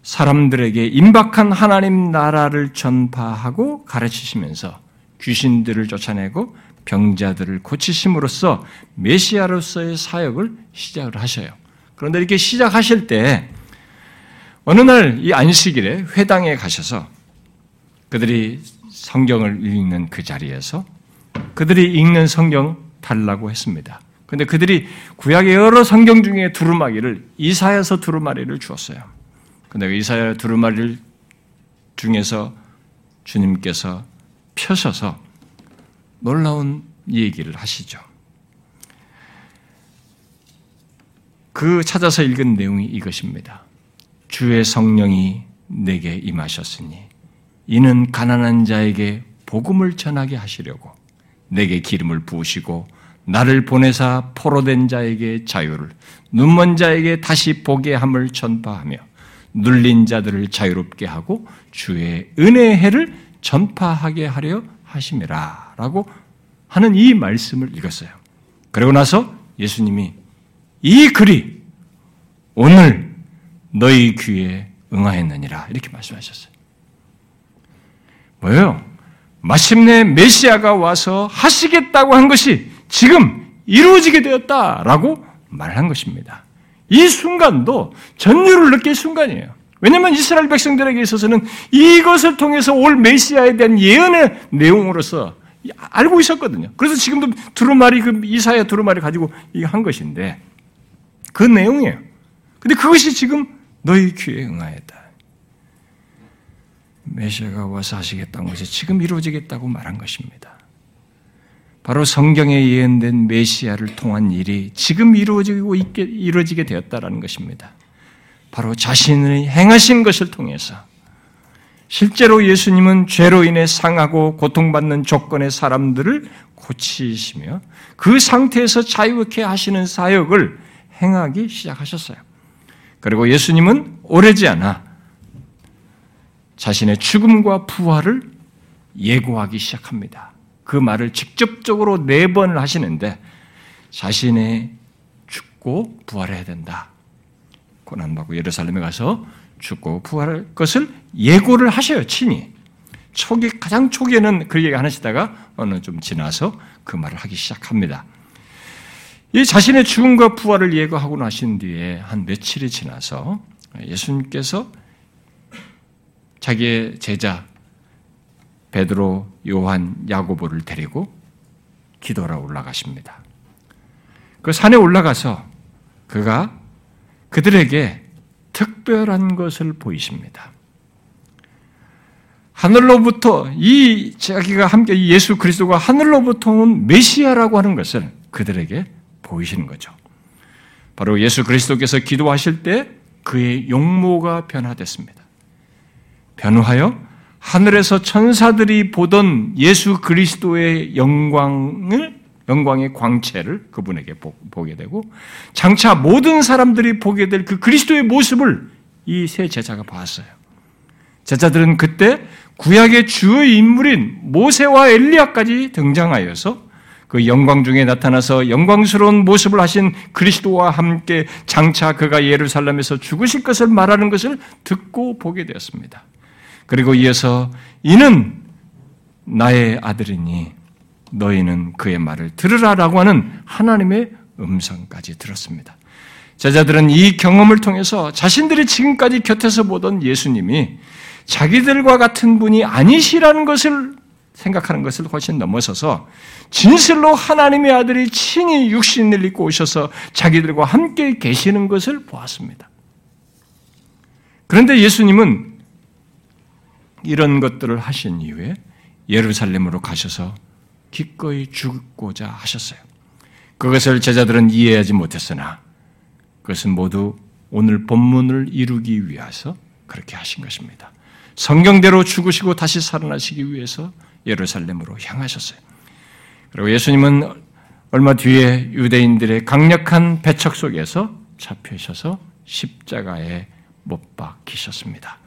[SPEAKER 2] 사람들에게 임박한 하나님 나라를 전파하고 가르치시면서 귀신들을 쫓아내고 병자들을 고치심으로써 메시아로서의 사역을 시작을 하셔요. 그런데 이렇게 시작하실 때 어느 날 이 안식일에 회당에 가셔서 그들이 성경을 읽는 그 자리에서 그들이 읽는 성경 달라고 했습니다. 근데 그들이 구약의 여러 성경 중에 두루마기를 이사야서 두루마리를 주었어요. 근데 그 이사야 두루마리를 중에서 주님께서 펴셔서 놀라운 얘기를 하시죠. 그 찾아서 읽은 내용이 이것입니다. 주의 성령이 내게 임하셨으니 이는 가난한 자에게 복음을 전하게 하시려고 내게 기름을 부으시고 나를 보내사 포로된 자에게 자유를 눈먼 자에게 다시 보게 함을 전파하며 눌린 자들을 자유롭게 하고 주의 은혜의 해를 전파하게 하려 하심이라 라고 하는 이 말씀을 읽었어요. 그리고 나서 예수님이 이 글이 오늘 너희 귀에 응하였느니라 이렇게 말씀하셨어요. 뭐예요? 마침내 메시아가 와서 하시겠다고 한 것이 지금 이루어지게 되었다라고 말한 것입니다. 이 순간도 전율을 느낄 순간이에요. 왜냐하면 이스라엘 백성들에게 있어서는 이것을 통해서 올 메시아에 대한 예언의 내용으로서 알고 있었거든요. 그래서 지금도 두루마리 그 이사야 두루마리 가지고 한 것인데 그 내용이에요. 근데 그것이 지금 너희 귀에 응하였다. 메시아가 와서 하시겠다는 것이 지금 이루어지겠다고 말한 것입니다. 바로 성경에 예언된 메시아를 통한 일이 지금 이루어지고 있게, 이루어지게 되었다라는 것입니다. 바로 자신의 행하신 것을 통해서 실제로 예수님은 죄로 인해 상하고 고통받는 조건의 사람들을 고치시며 그 상태에서 자유케 하시는 사역을 행하기 시작하셨어요. 그리고 예수님은 오래지 않아 자신의 죽음과 부활을 예고하기 시작합니다. 그 말을 직접적으로 네 번을 하시는데 자신의 죽고 부활해야 된다. 고난받고 예루살렘에 가서 죽고 부활할 것을 예고를 하셔요, 친히. 초기, 가장 초기에는 그 얘기 안 하시다가 어느 좀 지나서 그 말을 하기 시작합니다. 이 자신의 죽음과 부활을 예고하고 나신 뒤에 한 며칠이 지나서 예수님께서 자기의 제자 베드로, 요한, 야고보를 데리고 기도하러 올라가십니다. 그 산에 올라가서 그가 그들에게 특별한 것을 보이십니다. 하늘로부터 이 자기가 함께 예수 그리스도가 하늘로부터 온 메시아라고 하는 것을 그들에게 보이시는 거죠. 바로 예수 그리스도께서 기도하실 때 그의 용모가 변화됐습니다. 변화하여 하늘에서 천사들이 보던 예수 그리스도의 영광을 영광의 광채를 그분에게 보게 되고 장차 모든 사람들이 보게 될 그 그리스도의 모습을 이 세 제자가 봤어요. 제자들은 그때 구약의 주의 인물인 모세와 엘리야까지 등장하여서 그 영광 중에 나타나서 영광스러운 모습을 하신 그리스도와 함께 장차 그가 예루살렘에서 죽으실 것을 말하는 것을 듣고 보게 되었습니다. 그리고 이어서 이는 나의 아들이니 너희는 그의 말을 들으라라고 하는 하나님의 음성까지 들었습니다. 제자들은 이 경험을 통해서 자신들이 지금까지 곁에서 보던 예수님이 자기들과 같은 분이 아니시라는 것을 생각하는 것을 훨씬 넘어서서 진실로 하나님의 아들이 친히 육신을 입고 오셔서 자기들과 함께 계시는 것을 보았습니다. 그런데 예수님은 이런 것들을 하신 이후에 예루살렘으로 가셔서 기꺼이 죽고자 하셨어요. 그것을 제자들은 이해하지 못했으나 그것은 모두 오늘 본문을 이루기 위해서 그렇게 하신 것입니다. 성경대로 죽으시고 다시 살아나시기 위해서 예루살렘으로 향하셨어요. 그리고 예수님은 얼마 뒤에 유대인들의 강력한 배척 속에서 잡히셔서 십자가에 못 박히셨습니다.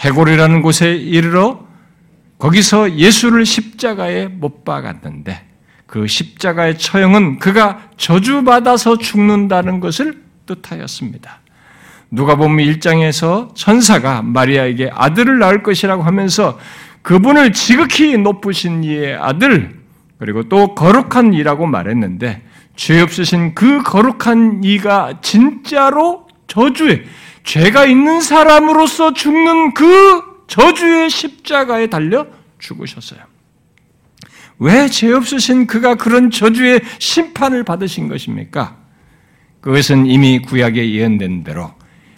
[SPEAKER 2] 해골이라는 곳에 이르러 거기서 예수를 십자가에 못 박았는데 그 십자가의 처형은 그가 저주받아서 죽는다는 것을 뜻하였습니다. 누가 보면 1장에서 천사가 마리아에게 아들을 낳을 것이라고 하면서 그분을 지극히 높으신 이의 아들, 그리고 또 거룩한 이라고 말했는데, 죄 없으신 그 거룩한 이가 진짜로 저주에, 죄가 있는 사람으로서 죽는 그 저주의 십자가에 달려 죽으셨어요. 왜 죄 없으신 그가 그런 저주의 심판을 받으신 것입니까? 그것은 이미 구약에 예언된 대로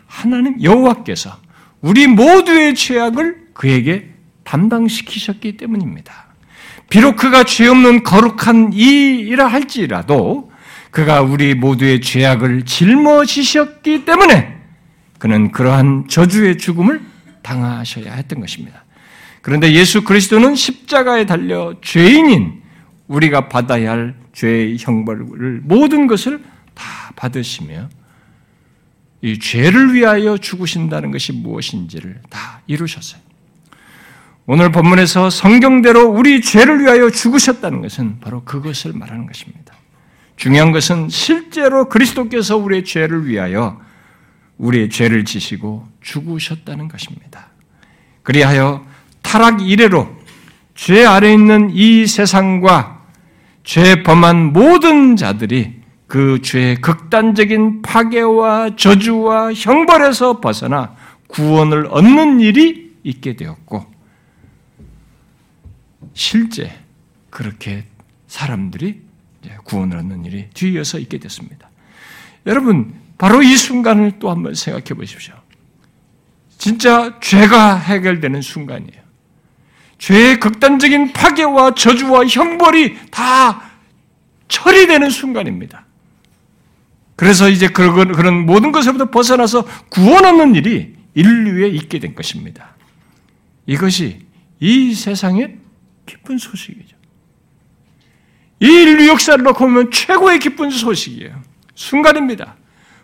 [SPEAKER 2] 하나님 여호와께서 우리 모두의 죄악을 그에게 담당시키셨기 때문입니다. 비록 그가 죄 없는 거룩한 이라 할지라도 그가 우리 모두의 죄악을 짊어지셨기 때문에 그는 그러한 저주의 죽음을 당하셔야 했던 것입니다. 그런데 예수 그리스도는 십자가에 달려 죄인인 우리가 받아야 할 죄의 형벌을 모든 것을 다 받으시며 이 죄를 위하여 죽으신다는 것이 무엇인지를 다 이루셨어요. 오늘 본문에서 성경대로 우리 죄를 위하여 죽으셨다는 것은 바로 그것을 말하는 것입니다. 중요한 것은 실제로 그리스도께서 우리의 죄를 위하여 우리의 죄를 지시고 죽으셨다는 것입니다. 그리하여 타락 이래로 죄 아래 있는 이 세상과 죄 범한 모든 자들이 그 죄의 극단적인 파괴와 저주와 형벌에서 벗어나 구원을 얻는 일이 있게 되었고, 실제 그렇게 사람들이 구원을 얻는 일이 뒤이어서 있게 됐습니다. 여러분, 바로 이 순간을 또 한번 생각해 보십시오. 진짜 죄가 해결되는 순간이에요. 죄의 극단적인 파괴와 저주와 형벌이 다 처리되는 순간입니다. 그래서 이제 그런, 그런 모든 것에부터 벗어나서 구원 얻는 일이 인류에 있게 된 것입니다. 이것이 이 세상의 기쁜 소식이죠. 이 인류 역사를 놓고 보면 최고의 기쁜 소식이에요. 순간입니다.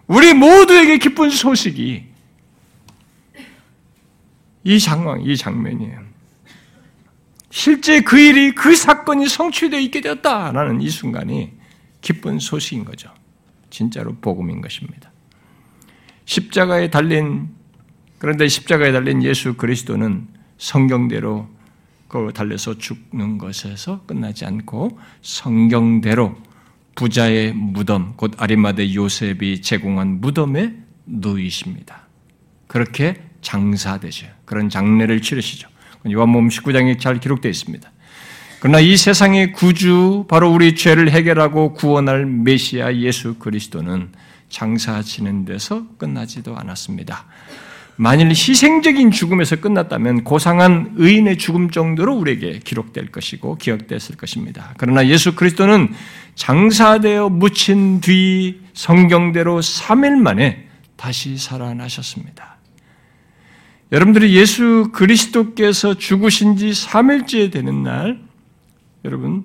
[SPEAKER 2] 우리 모두에게 기쁜 소식이 이 상황, 이 장면이에요. 실제 그 일이, 그 사건이 성취되어 있게 되었다라는 이 순간이 기쁜 소식인 거죠. 진짜로 복음인 것입니다. 십자가에 달린, 그런데 십자가에 달린 예수 그리스도는 성경대로 그 달려서 죽는 것에서 끝나지 않고 성경대로 부자의 무덤, 곧 아리마대 요셉이 제공한 무덤에 누이십니다. 그렇게 장사되죠. 그런 장례를 치르시죠. 요한복음 19장에 잘 기록되어 있습니다. 그러나 이 세상의 구주, 바로 우리 죄를 해결하고 구원할 메시아 예수 그리스도는 장사 지는 데서 끝나지도 않았습니다. 만일 희생적인 죽음에서 끝났다면 고상한 의인의 죽음 정도로 우리에게 기록될 것이고 기억됐을 것입니다. 그러나 예수 그리스도는 장사되어 묻힌 뒤 성경대로 3일 만에 다시 살아나셨습니다. 여러분들이 예수 그리스도께서 죽으신 지 3일째 되는 날, 여러분,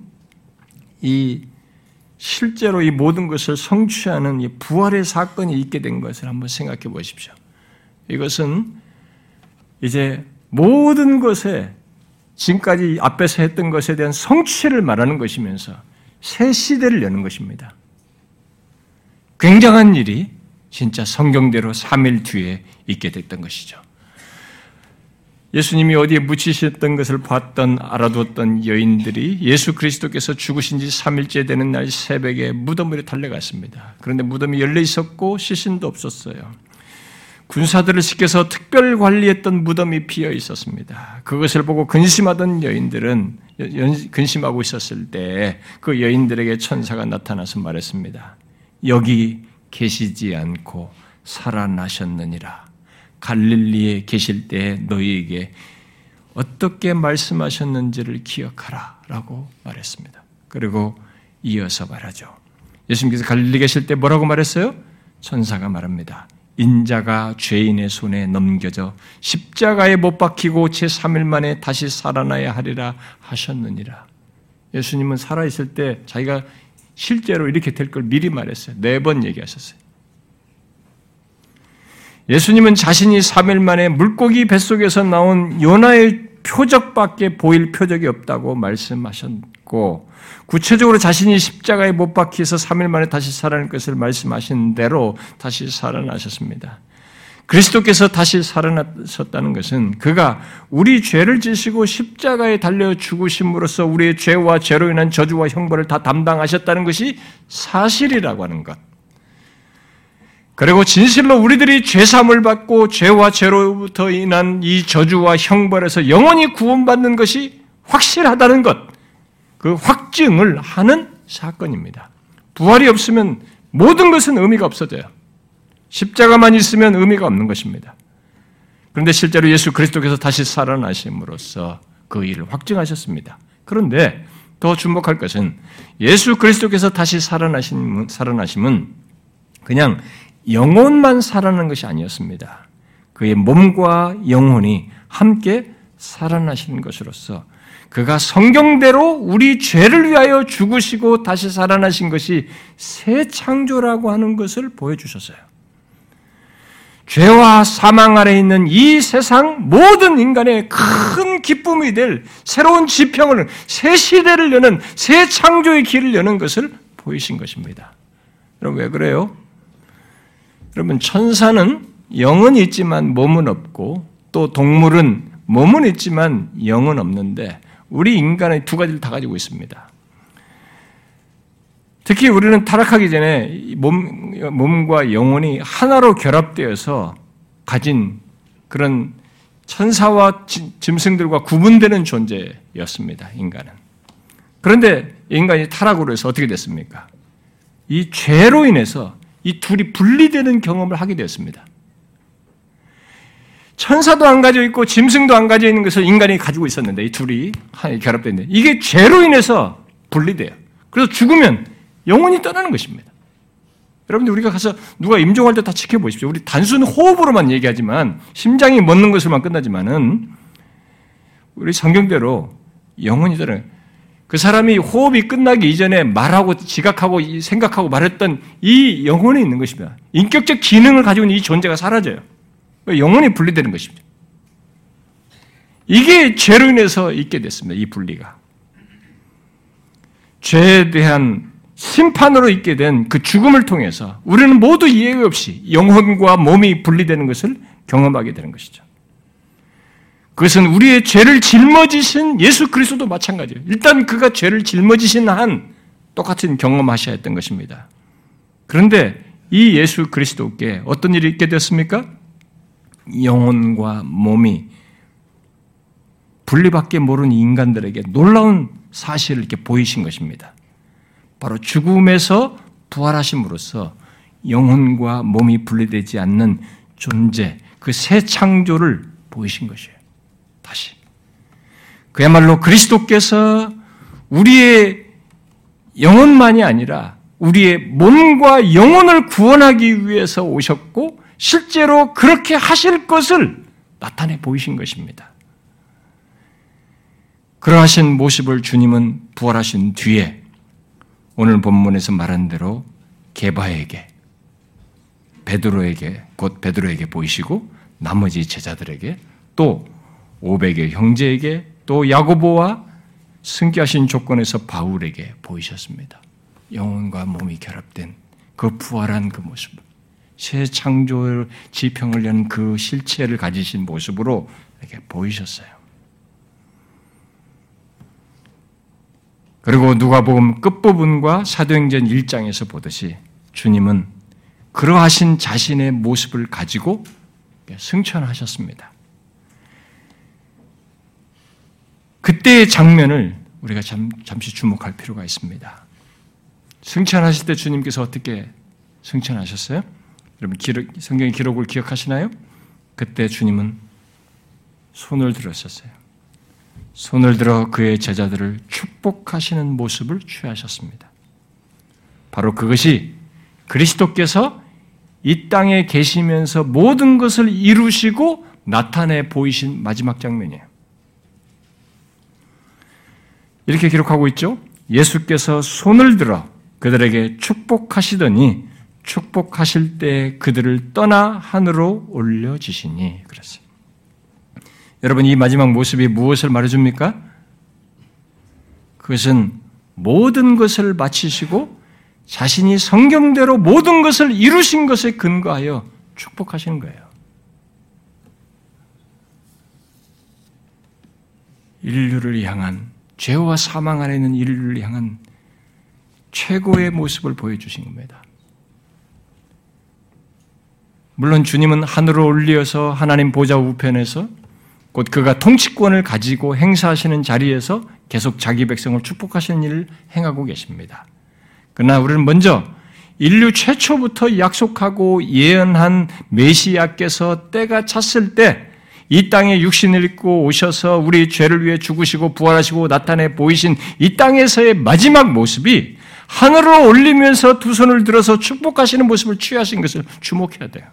[SPEAKER 2] 이 실제로 이 모든 것을 성취하는 이 부활의 사건이 있게 된 것을 한번 생각해 보십시오. 이것은 이제 모든 것에 지금까지 앞에서 했던 것에 대한 성취를 말하는 것이면서 새 시대를 여는 것입니다. 굉장한 일이 진짜 성경대로 3일 뒤에 있게 됐던 것이죠. 예수님이 어디에 묻히셨던 것을 봤던 알아두었던 여인들이 예수 그리스도께서 죽으신 지 3일째 되는 날 새벽에 무덤으로 달려갔습니다. 그런데 무덤이 열려 있었고 시신도 없었어요. 군사들을 시켜서 특별 관리했던 무덤이 비어 있었습니다. 그것을 보고 근심하던 여인들은 근심하고 있었을 때 그 여인들에게 천사가 나타나서 말했습니다. 여기 계시지 않고 살아나셨느니라. 갈릴리에 계실 때 너희에게 어떻게 말씀하셨는지를 기억하라. 라고 말했습니다. 그리고 이어서 말하죠. 예수님께서 갈릴리 계실 때 뭐라고 말했어요? 천사가 말합니다. 인자가 죄인의 손에 넘겨져 십자가에 못 박히고 제3일 만에 다시 살아나야 하리라 하셨느니라. 예수님은 살아있을 때 자기가 실제로 이렇게 될 걸 미리 말했어요. 네 번 얘기하셨어요. 예수님은 자신이 3일 만에 물고기 뱃속에서 나온 요나의 표적밖에 보일 표적이 없다고 말씀하셨고, 구체적으로 자신이 십자가에 못 박혀서 3일 만에 다시 살아날 것을 말씀하신 대로 다시 살아나셨습니다. 그리스도께서 다시 살아나셨다는 것은 그가 우리 죄를 지시고 십자가에 달려 죽으심으로써 우리의 죄와 죄로 인한 저주와 형벌을 다 담당하셨다는 것이 사실이라고 하는 것. 그리고 진실로 우리들이 죄삼을 받고 죄와 죄로부터 인한 이 저주와 형벌에서 영원히 구원받는 것이 확실하다는 것. 그 확증을 하는 사건입니다. 부활이 없으면 모든 것은 의미가 없어져요. 십자가만 있으면 의미가 없는 것입니다. 그런데 실제로 예수 그리스도께서 다시 살아나심으로써 그 일을 확증하셨습니다. 그런데 더 주목할 것은 예수 그리스도께서 다시 살아나신, 살아나심은 그냥 영혼만 살아나는 것이 아니었습니다. 그의 몸과 영혼이 함께 살아나신 것으로서 그가 성경대로 우리 죄를 위하여 죽으시고 다시 살아나신 것이 새 창조라고 하는 것을 보여주셨어요. 죄와 사망 아래 있는 이 세상 모든 인간의 큰 기쁨이 될 새로운 지평을, 새 시대를 여는, 새 창조의 길을 여는 것을 보이신 것입니다. 여러분, 왜 그래요? 여러분, 천사는 영은 있지만 몸은 없고, 또 동물은 몸은 있지만 영은 없는데, 우리 인간의 두 가지를 다 가지고 있습니다. 특히 우리는 타락하기 전에 몸, 몸과 영혼이 하나로 결합되어서 가진 그런 천사와 짐승들과 구분되는 존재였습니다, 인간은. 그런데 인간이 타락으로 해서 어떻게 됐습니까? 이 죄로 인해서 이 둘이 분리되는 경험을 하게 되었습니다. 천사도 안 가지고 있고 짐승도 안 가지고 있는 것을 인간이 가지고 있었는데 이 둘이 결합되는데 이게 죄로 인해서 분리돼요. 그래서 죽으면 영원히 떠나는 것입니다. 여러분들 우리가 가서 누가 임종할 때 다 지켜보십시오. 우리 단순 호흡으로만 얘기하지만 심장이 멎는 것으로만 끝나지만은 우리 성경대로 영혼이 되는 그 사람이 호흡이 끝나기 이전에 말하고 지각하고 생각하고 말했던 이 영혼에 있는 것입니다. 인격적 기능을 가지고 있는 이 존재가 사라져요. 영혼이 분리되는 것입니다. 이게 죄로 인해서 있게 됐습니다. 이 분리가. 죄에 대한 심판으로 있게 된 그 죽음을 통해서 우리는 모두 이해 없이 영혼과 몸이 분리되는 것을 경험하게 되는 것이죠. 그것은 우리의 죄를 짊어지신 예수 그리스도도 마찬가지예요. 일단 그가 죄를 짊어지신 한 똑같은 경험하셔야 했던 것입니다. 그런데 이 예수 그리스도께 어떤 일이 있게 됐습니까? 영혼과 몸이 분리밖에 모르는 인간들에게 놀라운 사실을 이렇게 보이신 것입니다. 바로 죽음에서 부활하심으로써 영혼과 몸이 분리되지 않는 존재, 그 새 창조를 보이신 것이에요. 다시. 그야말로 그리스도께서 우리의 영혼만이 아니라 우리의 몸과 영혼을 구원하기 위해서 오셨고 실제로 그렇게 하실 것을 나타내 보이신 것입니다. 그러하신 모습을 주님은 부활하신 뒤에 오늘 본문에서 말한 대로 게바에게 베드로에게 곧 베드로에게 보이시고 나머지 제자들에게 또 오백의 형제에게 또 야고보와 승기하신 조건에서 바울에게 보이셨습니다. 영혼과 몸이 결합된 그 부활한 그 모습, 새 창조 지평을 연 그 실체를 가지신 모습으로 이렇게 보이셨어요. 그리고 누가복음 끝부분과 사도행전 1장에서 보듯이 주님은 그러하신 자신의 모습을 가지고 승천하셨습니다. 그때의 장면을 우리가 잠, 잠시 주목할 필요가 있습니다. 승천하실 때 주님께서 어떻게 승천하셨어요? 여러분 기록, 성경의 기록을 기억하시나요? 그때 주님은 손을 들었었어요. 손을 들어 그의 제자들을 축복하시는 모습을 취하셨습니다. 바로 그것이 그리스도께서 이 땅에 계시면서 모든 것을 이루시고 나타내 보이신 마지막 장면이에요. 이렇게 기록하고 있죠. 예수께서 손을 들어 그들에게 축복하시더니 축복하실 때 그들을 떠나 하늘로 올려지시니 그랬어요. 여러분 이 마지막 모습이 무엇을 말해줍니까? 그것은 모든 것을 마치시고 자신이 성경대로 모든 것을 이루신 것에 근거하여 축복하시는 거예요. 인류를 향한 죄와 사망 안에 있는 인류를 향한 최고의 모습을 보여주신 겁니다. 물론 주님은 하늘로 올리어서 하나님 보좌 우편에서 곧 그가 통치권을 가지고 행사하시는 자리에서 계속 자기 백성을 축복하시는 일을 행하고 계십니다. 그러나 우리는 먼저 인류 최초부터 약속하고 예언한 메시아께서 때가 찼을 때 이 땅에 육신을 입고 오셔서 우리 죄를 위해 죽으시고 부활하시고 나타내 보이신 이 땅에서의 마지막 모습이 하늘로 올리면서 두 손을 들어서 축복하시는 모습을 취하신 것을 주목해야 돼요.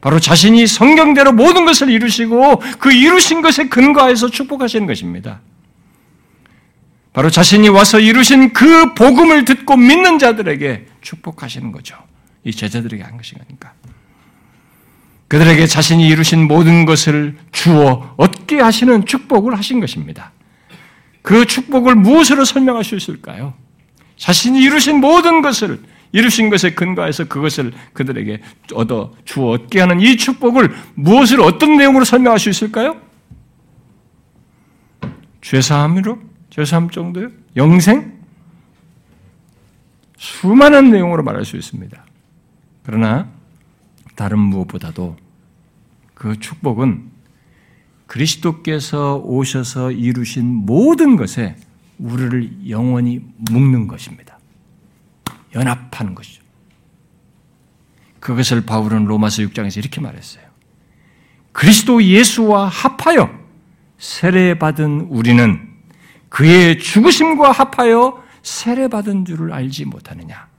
[SPEAKER 2] 바로 자신이 성경대로 모든 것을 이루시고 그 이루신 것에 근거해서 축복하시는 것입니다. 바로 자신이 와서 이루신 그 복음을 듣고 믿는 자들에게 축복하시는 거죠. 이 제자들에게 한 것이니까. 그들에게 자신이 이루신 모든 것을 주어 얻게 하시는 축복을 하신 것입니다. 그 축복을 무엇으로 설명할 수 있을까요? 자신이 이루신 모든 것을 이루신 것에 근거해서 그것을 그들에게 얻어 주어 얻게 하는 이 축복을 무엇을 어떤 내용으로 설명할 수 있을까요? 죄사함으로? 죄사함 정도요? 영생? 수많은 내용으로 말할 수 있습니다. 그러나 다른 무엇보다도 그 축복은 그리스도께서 오셔서 이루신 모든 것에 우리를 영원히 묶는 것입니다. 연합하는 것이죠. 그것을 바울은 로마서 6장에서 이렇게 말했어요. 그리스도 예수와 합하여 세례받은 우리는 그의 죽으심과 합하여 세례받은 줄을 알지 못하느냐.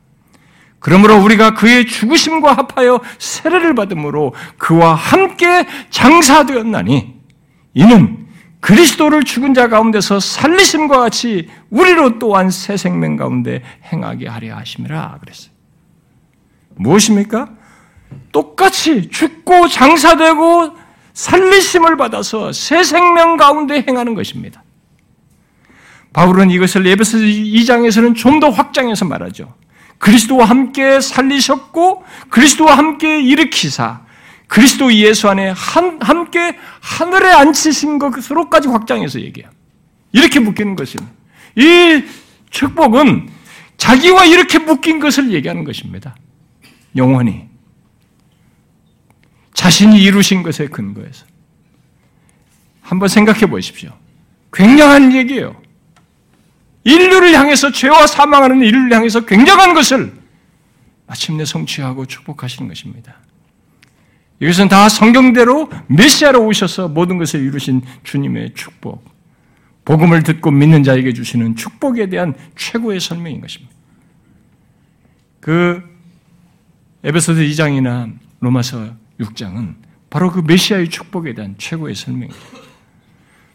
[SPEAKER 2] 그러므로 우리가 그의 죽으심과 합하여 세례를 받음으로 그와 함께 장사되었나니 이는 그리스도를 죽은 자 가운데서 살리심과 같이 우리로 또한 새 생명 가운데 행하게 하려 하심이라 그랬어요. 무엇입니까? 똑같이 죽고 장사되고 살리심을 받아서 새 생명 가운데 행하는 것입니다. 바울은 이것을 에베소 2장에서는 좀 더 확장해서 말하죠. 그리스도와 함께 살리셨고 그리스도와 함께 일으키사 그리스도 예수 안에 한, 함께 하늘에 앉히신 것으로까지 확장해서 얘기해요. 이렇게 묶이는 것입니다. 이 축복은 자기와 이렇게 묶인 것을 얘기하는 것입니다. 영원히. 자신이 이루신 것에 근거해서. 한번 생각해 보십시오. 굉장한 얘기예요. 인류를 향해서 죄와 사망하는 인류를 향해서 굉장한 것을 마침내 성취하고 축복하시는 것입니다. 이것은 다 성경대로 메시아로 오셔서 모든 것을 이루신 주님의 축복. 복음을 듣고 믿는 자에게 주시는 축복에 대한 최고의 설명인 것입니다. 그 에베소서 2장이나 로마서 6장은 바로 그 메시아의 축복에 대한 최고의 설명입니다.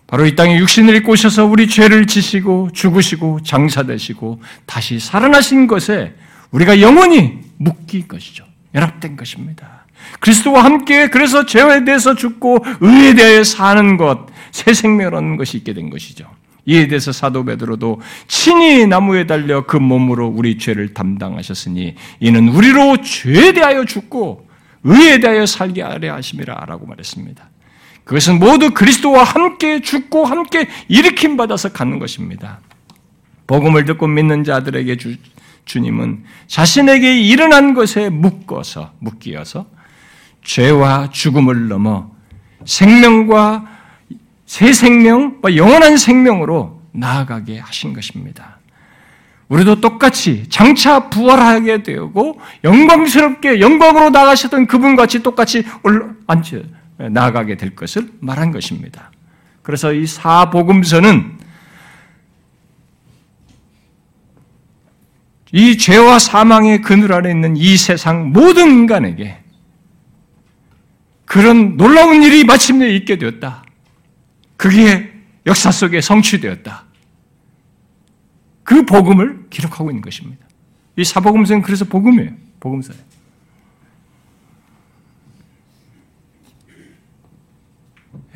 [SPEAKER 2] 바로 이 땅에 육신을 입고 오셔서 우리 죄를 지시고 죽으시고 장사되시고 다시 살아나신 것에 우리가 영원히 묶일 것이죠. 연합된 것입니다. 그리스도와 함께 그래서 죄에 대해서 죽고 의에 대해 사는 것, 새 생명을 얻는 것이 있게 된 것이죠. 이에 대해서 사도 베드로도 친히 나무에 달려 그 몸으로 우리 죄를 담당하셨으니 이는 우리로 죄에 대하여 죽고 의에 대하여 살게 하려 하심이라라고 말했습니다. 그것은 모두 그리스도와 함께 죽고 함께 일으킴 받아서 갖는 것입니다. 복음을 듣고 믿는 자들에게 주, 주님은 자신에게 일어난 것에 묶어서 묶이어서 죄와 죽음을 넘어 생명과 새 생명, 영원한 생명으로 나아가게 하신 것입니다. 우리도 똑같이 장차 부활하게 되고 영광스럽게 영광으로 나가셨던 그분 같이 똑같이 올라 앉혀 나아가게 될 것을 말한 것입니다. 그래서 이 사복음서는 이 죄와 사망의 그늘 아래 있는 이 세상 모든 인간에게 그런 놀라운 일이 마침내 있게 되었다. 그게 역사 속에 성취되었다. 그 복음을 기록하고 있는 것입니다. 이 사복음서는 그래서 복음이에요. 복음서예요.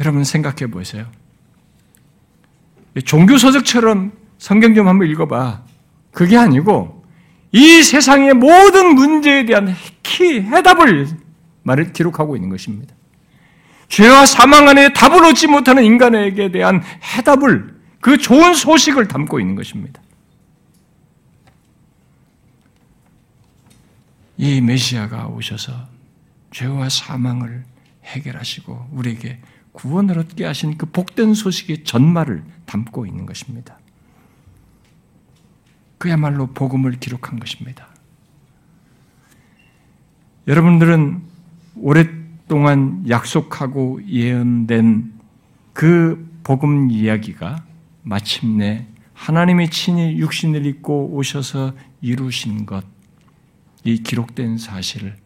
[SPEAKER 2] 여러분 생각해 보세요. 종교 서적처럼 성경 좀 한번 읽어봐. 그게 아니고 이 세상의 모든 문제에 대한 키, 해답을 말을 기록하고 있는 것입니다. 죄와 사망 안에 답을 얻지 못하는 인간에게 대한 해답을 그 좋은 소식을 담고 있는 것입니다. 이 메시아가 오셔서 죄와 사망을 해결하시고 우리에게 구원을 얻게 하신 그 복된 소식의 전말을 담고 있는 것입니다. 그야말로 복음을 기록한 것입니다. 여러분들은 오랫동안 약속하고 예언된 그 복음 이야기가 마침내 하나님이 친히 육신을 입고 오셔서 이루신 것, 이 기록된 사실을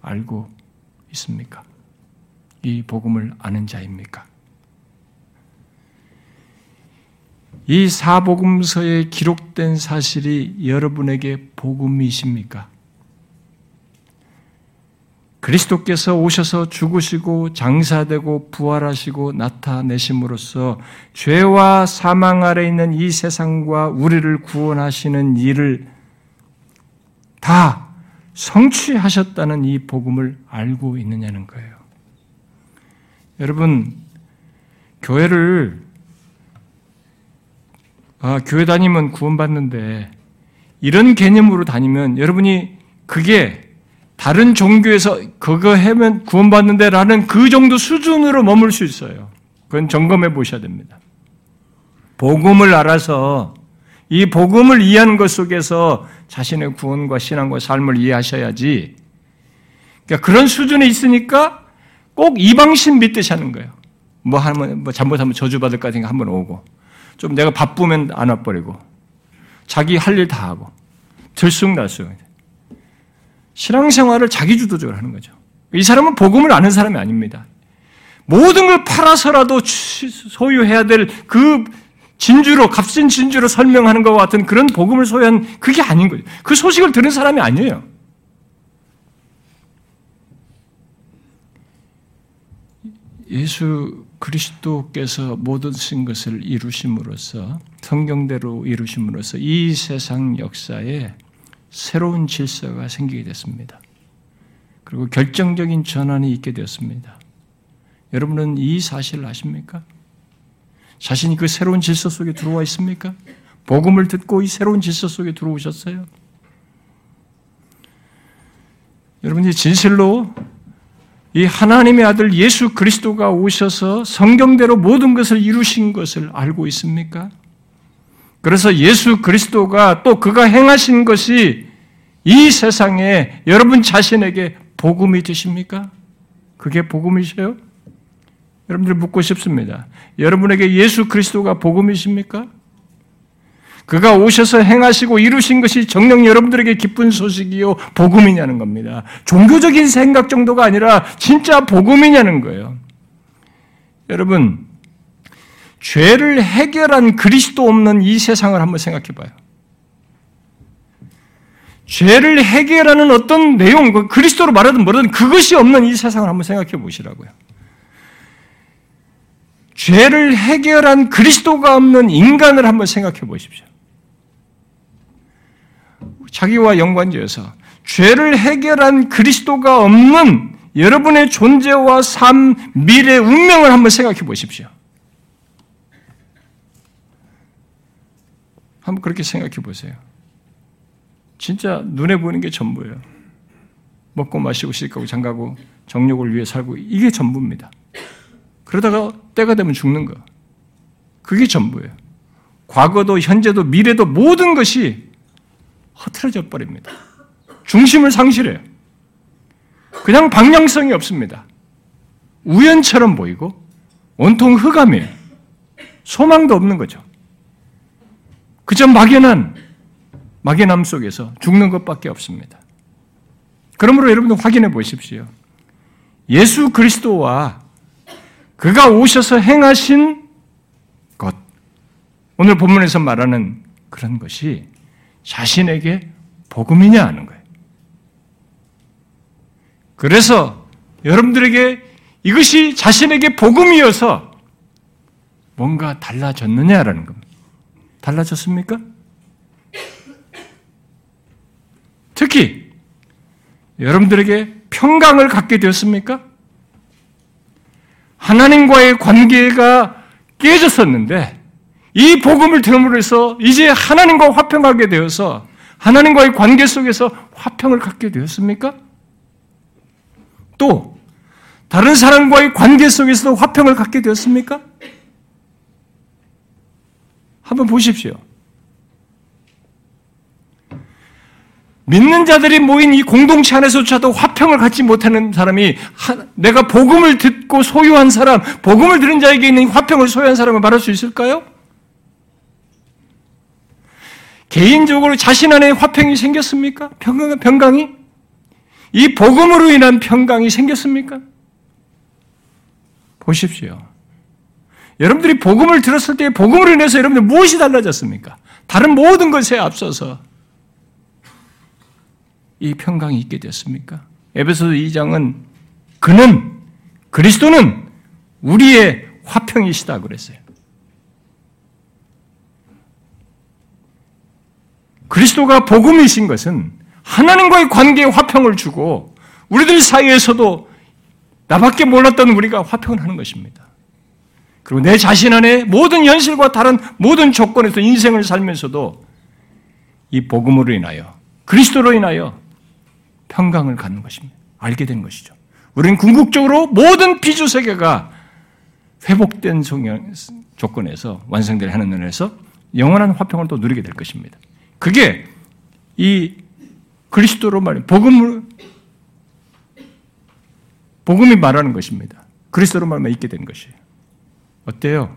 [SPEAKER 2] 알고 있습니까? 이 복음을 아는 자입니까? 이 사복음서에 기록된 사실이 여러분에게 복음이십니까? 그리스도께서 오셔서 죽으시고 장사되고 부활하시고 나타내심으로써 죄와 사망 아래 있는 이 세상과 우리를 구원하시는 일을 다 성취하셨다는 이 복음을 알고 있느냐는 거예요. 여러분, 교회를, 아, 교회 다니면 구원받는데, 이런 개념으로 다니면 여러분이 그게 다른 종교에서 그거 하면 구원받는데 라는 그 정도 수준으로 머물 수 있어요. 그건 점검해 보셔야 됩니다. 복음을 알아서 이 복음을 이해하는 것 속에서 자신의 구원과 신앙과 삶을 이해하셔야지. 그러니까 그런 수준에 있으니까 꼭 이방신 믿듯이 하는 거예요. 뭐 하면, 뭐 잘못하면 저주받을까 생각 한번 오고, 좀 내가 바쁘면 안 와버리고, 자기 할 일 다 하고 들쑥날쑥 신앙생활을 자기주도적으로 하는 거죠. 이 사람은 복음을 아는 사람이 아닙니다. 모든 걸 팔아서라도 소유해야 될 그 진주로 값진 진주로 설명하는 것과 같은 그런 복음을 소유한 그게 아닌 거죠. 그 소식을 들은 사람이 아니에요. 예수 그리스도께서 모든 신 것을 이루심으로써 성경대로 이루심으로써 이 세상 역사에 새로운 질서가 생기게 됐습니다. 그리고 결정적인 전환이 있게 되었습니다. 여러분은 이 사실을 아십니까? 자신이 그 새로운 질서 속에 들어와 있습니까? 복음을 듣고 이 새로운 질서 속에 들어오셨어요? 여러분이 진실로 이 하나님의 아들 예수 그리스도가 오셔서 성경대로 모든 것을 이루신 것을 알고 있습니까? 그래서 예수 그리스도가 또 그가 행하신 것이 이 세상에 여러분 자신에게 복음이 되십니까? 그게 복음이세요? 여러분들 묻고 싶습니다. 여러분에게 예수 그리스도가 복음이십니까? 그가 오셔서 행하시고 이루신 것이 정녕 여러분들에게 기쁜 소식이요 복음이냐는 겁니다. 종교적인 생각 정도가 아니라 진짜 복음이냐는 거예요. 여러분 죄를 해결한 그리스도 없는 이 세상을 한번 생각해 봐요. 죄를 해결하는 어떤 내용, 그 그리스도로 말하든 뭐든 그것이 없는 이 세상을 한번 생각해 보시라고요. 죄를 해결한 그리스도가 없는 인간을 한번 생각해 보십시오. 자기와 연관지어서 죄를 해결한 그리스도가 없는 여러분의 존재와 삶, 미래, 운명을 한번 생각해 보십시오. 한번 그렇게 생각해 보세요. 진짜 눈에 보이는 게 전부예요. 먹고 마시고 씻고 장가고 정욕을 위해 살고 이게 전부입니다. 그러다가 때가 되면 죽는 거. 그게 전부예요. 과거도 현재도 미래도 모든 것이 흐트러져 버립니다. 중심을 상실해요. 그냥 방향성이 없습니다. 우연처럼 보이고 온통 흑암이에요. 소망도 없는 거죠. 그저 막연한 막연함 속에서 죽는 것밖에 없습니다. 그러므로 여러분들 확인해 보십시오. 예수 그리스도와 그가 오셔서 행하신 것, 오늘 본문에서 말하는 그런 것이 자신에게 복음이냐 하는 거예요. 그래서 여러분들에게 이것이 자신에게 복음이어서 뭔가 달라졌느냐라는 겁니다. 달라졌습니까? 특히 여러분들에게 평강을 갖게 되었습니까? 하나님과의 관계가 깨졌었는데 이 복음을 들음으로 해서 이제 하나님과 화평하게 되어서 하나님과의 관계 속에서 화평을 갖게 되었습니까? 또 다른 사람과의 관계 속에서도 화평을 갖게 되었습니까? 한번 보십시오. 믿는 자들이 모인 이 공동체 안에서조차도 화평을 갖지 못하는 사람이 내가 복음을 듣고 소유한 사람, 복음을 들은 자에게 있는 화평을 소유한 사람을 말할 수 있을까요? 개인적으로 자신 안에 화평이 생겼습니까? 평강, 평강이? 이 복음으로 인한 평강이 생겼습니까? 보십시오. 여러분들이 복음을 들었을 때 복음으로 인해서 여러분들 무엇이 달라졌습니까? 다른 모든 것에 앞서서 이 평강이 있게 됐습니까? 에베소서 2장은 그는 그리스도는 우리의 화평이시다 그랬어요. 그리스도가 복음이신 것은 하나님과의 관계에 화평을 주고 우리들 사이에서도 나밖에 몰랐던 우리가 화평을 하는 것입니다. 그리고 내 자신 안에 모든 현실과 다른 모든 조건에서 인생을 살면서도 이 복음으로 인하여 그리스도로 인하여 평강을 갖는 것입니다. 알게 된 것이죠. 우리는 궁극적으로 모든 비주 세계가 회복된 조건에서 완성될 하는 면에서 영원한 화평을 또 누리게 될 것입니다. 그게 이 그리스도로 말해 복음을 복음이 말하는 것입니다. 그리스도로 말하면 있게 된 것이에요. 어때요?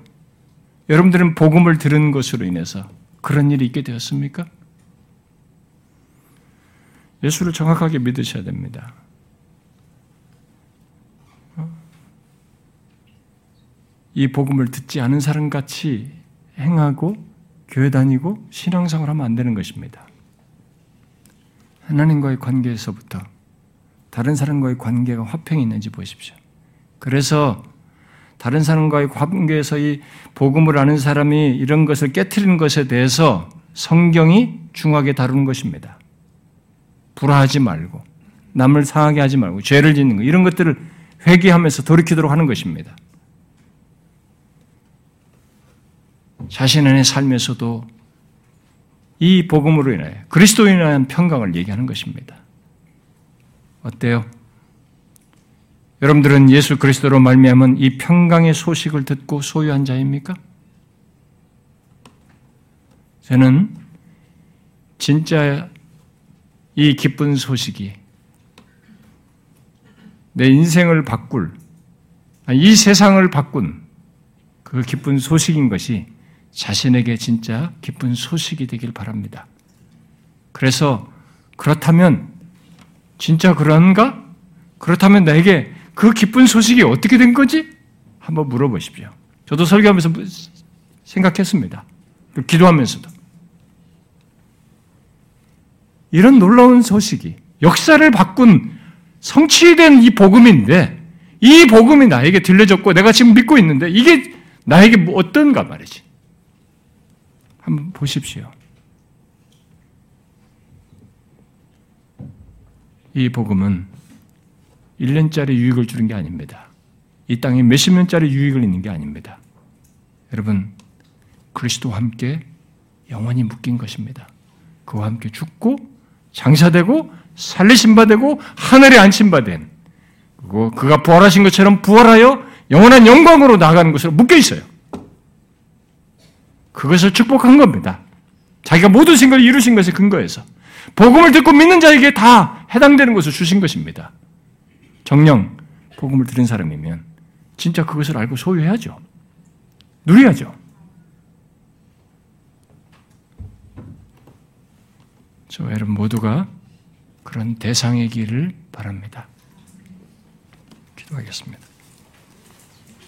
[SPEAKER 2] 여러분들은 복음을 들은 것으로 인해서 그런 일이 있게 되었습니까? 예수를 정확하게 믿으셔야 됩니다. 이 복음을 듣지 않은 사람 같이 행하고 교회 다니고 신앙생활 하면 안 되는 것입니다. 하나님과의 관계에서부터 다른 사람과의 관계가 화평이 있는지 보십시오. 그래서 다른 사람과의 관계에서 이 복음을 아는 사람이 이런 것을 깨뜨리는 것에 대해서 성경이 중하게 다루는 것입니다. 불화하지 말고 남을 상하게 하지 말고 죄를 짓는 것 이런 것들을 회개하면서 돌이키도록 하는 것입니다. 자신 안의 삶에서도 이 복음으로 인하여 그리스도인에 대한 평강을 얘기하는 것입니다. 어때요? 여러분들은 예수 그리스도로 말미암은 이 평강의 소식을 듣고 소유한 자입니까? 저는 진짜 이 기쁜 소식이 내 인생을 바꿀, 이 세상을 바꾼 그 기쁜 소식인 것이 자신에게 진짜 기쁜 소식이 되길 바랍니다. 그래서 그렇다면 진짜 그런가? 그렇다면 나에게 그 기쁜 소식이 어떻게 된 거지? 한번 물어보십시오. 저도 설교하면서 생각했습니다. 기도하면서도. 이런 놀라운 소식이 역사를 바꾼 성취된 이 복음인데 이 복음이 나에게 들려졌고 내가 지금 믿고 있는데 이게 나에게 뭐 어떤가 말이지. 한번 보십시오. 이 복음은 1년짜리 유익을 주는 게 아닙니다. 이 땅에 몇십 년짜리 유익을 있는 게 아닙니다. 여러분, 그리스도와 함께 영원히 묶인 것입니다. 그와 함께 죽고 장사되고 살리신 바 되고 하늘에 안신 바 된, 그리고 그가 부활하신 것처럼 부활하여 영원한 영광으로 나가는 것으로 묶여 있어요. 그것을 축복한 겁니다. 자기가 모든 생각을 이루신 것에 근거해서 복음을 듣고 믿는 자에게 다 해당되는 것을 주신 것입니다. 정령 복음을 들은 사람이면 진짜 그것을 알고 소유해야죠. 누려야죠. 저 여러분 모두가 그런 대상의 길을 바랍니다. 기도하겠습니다.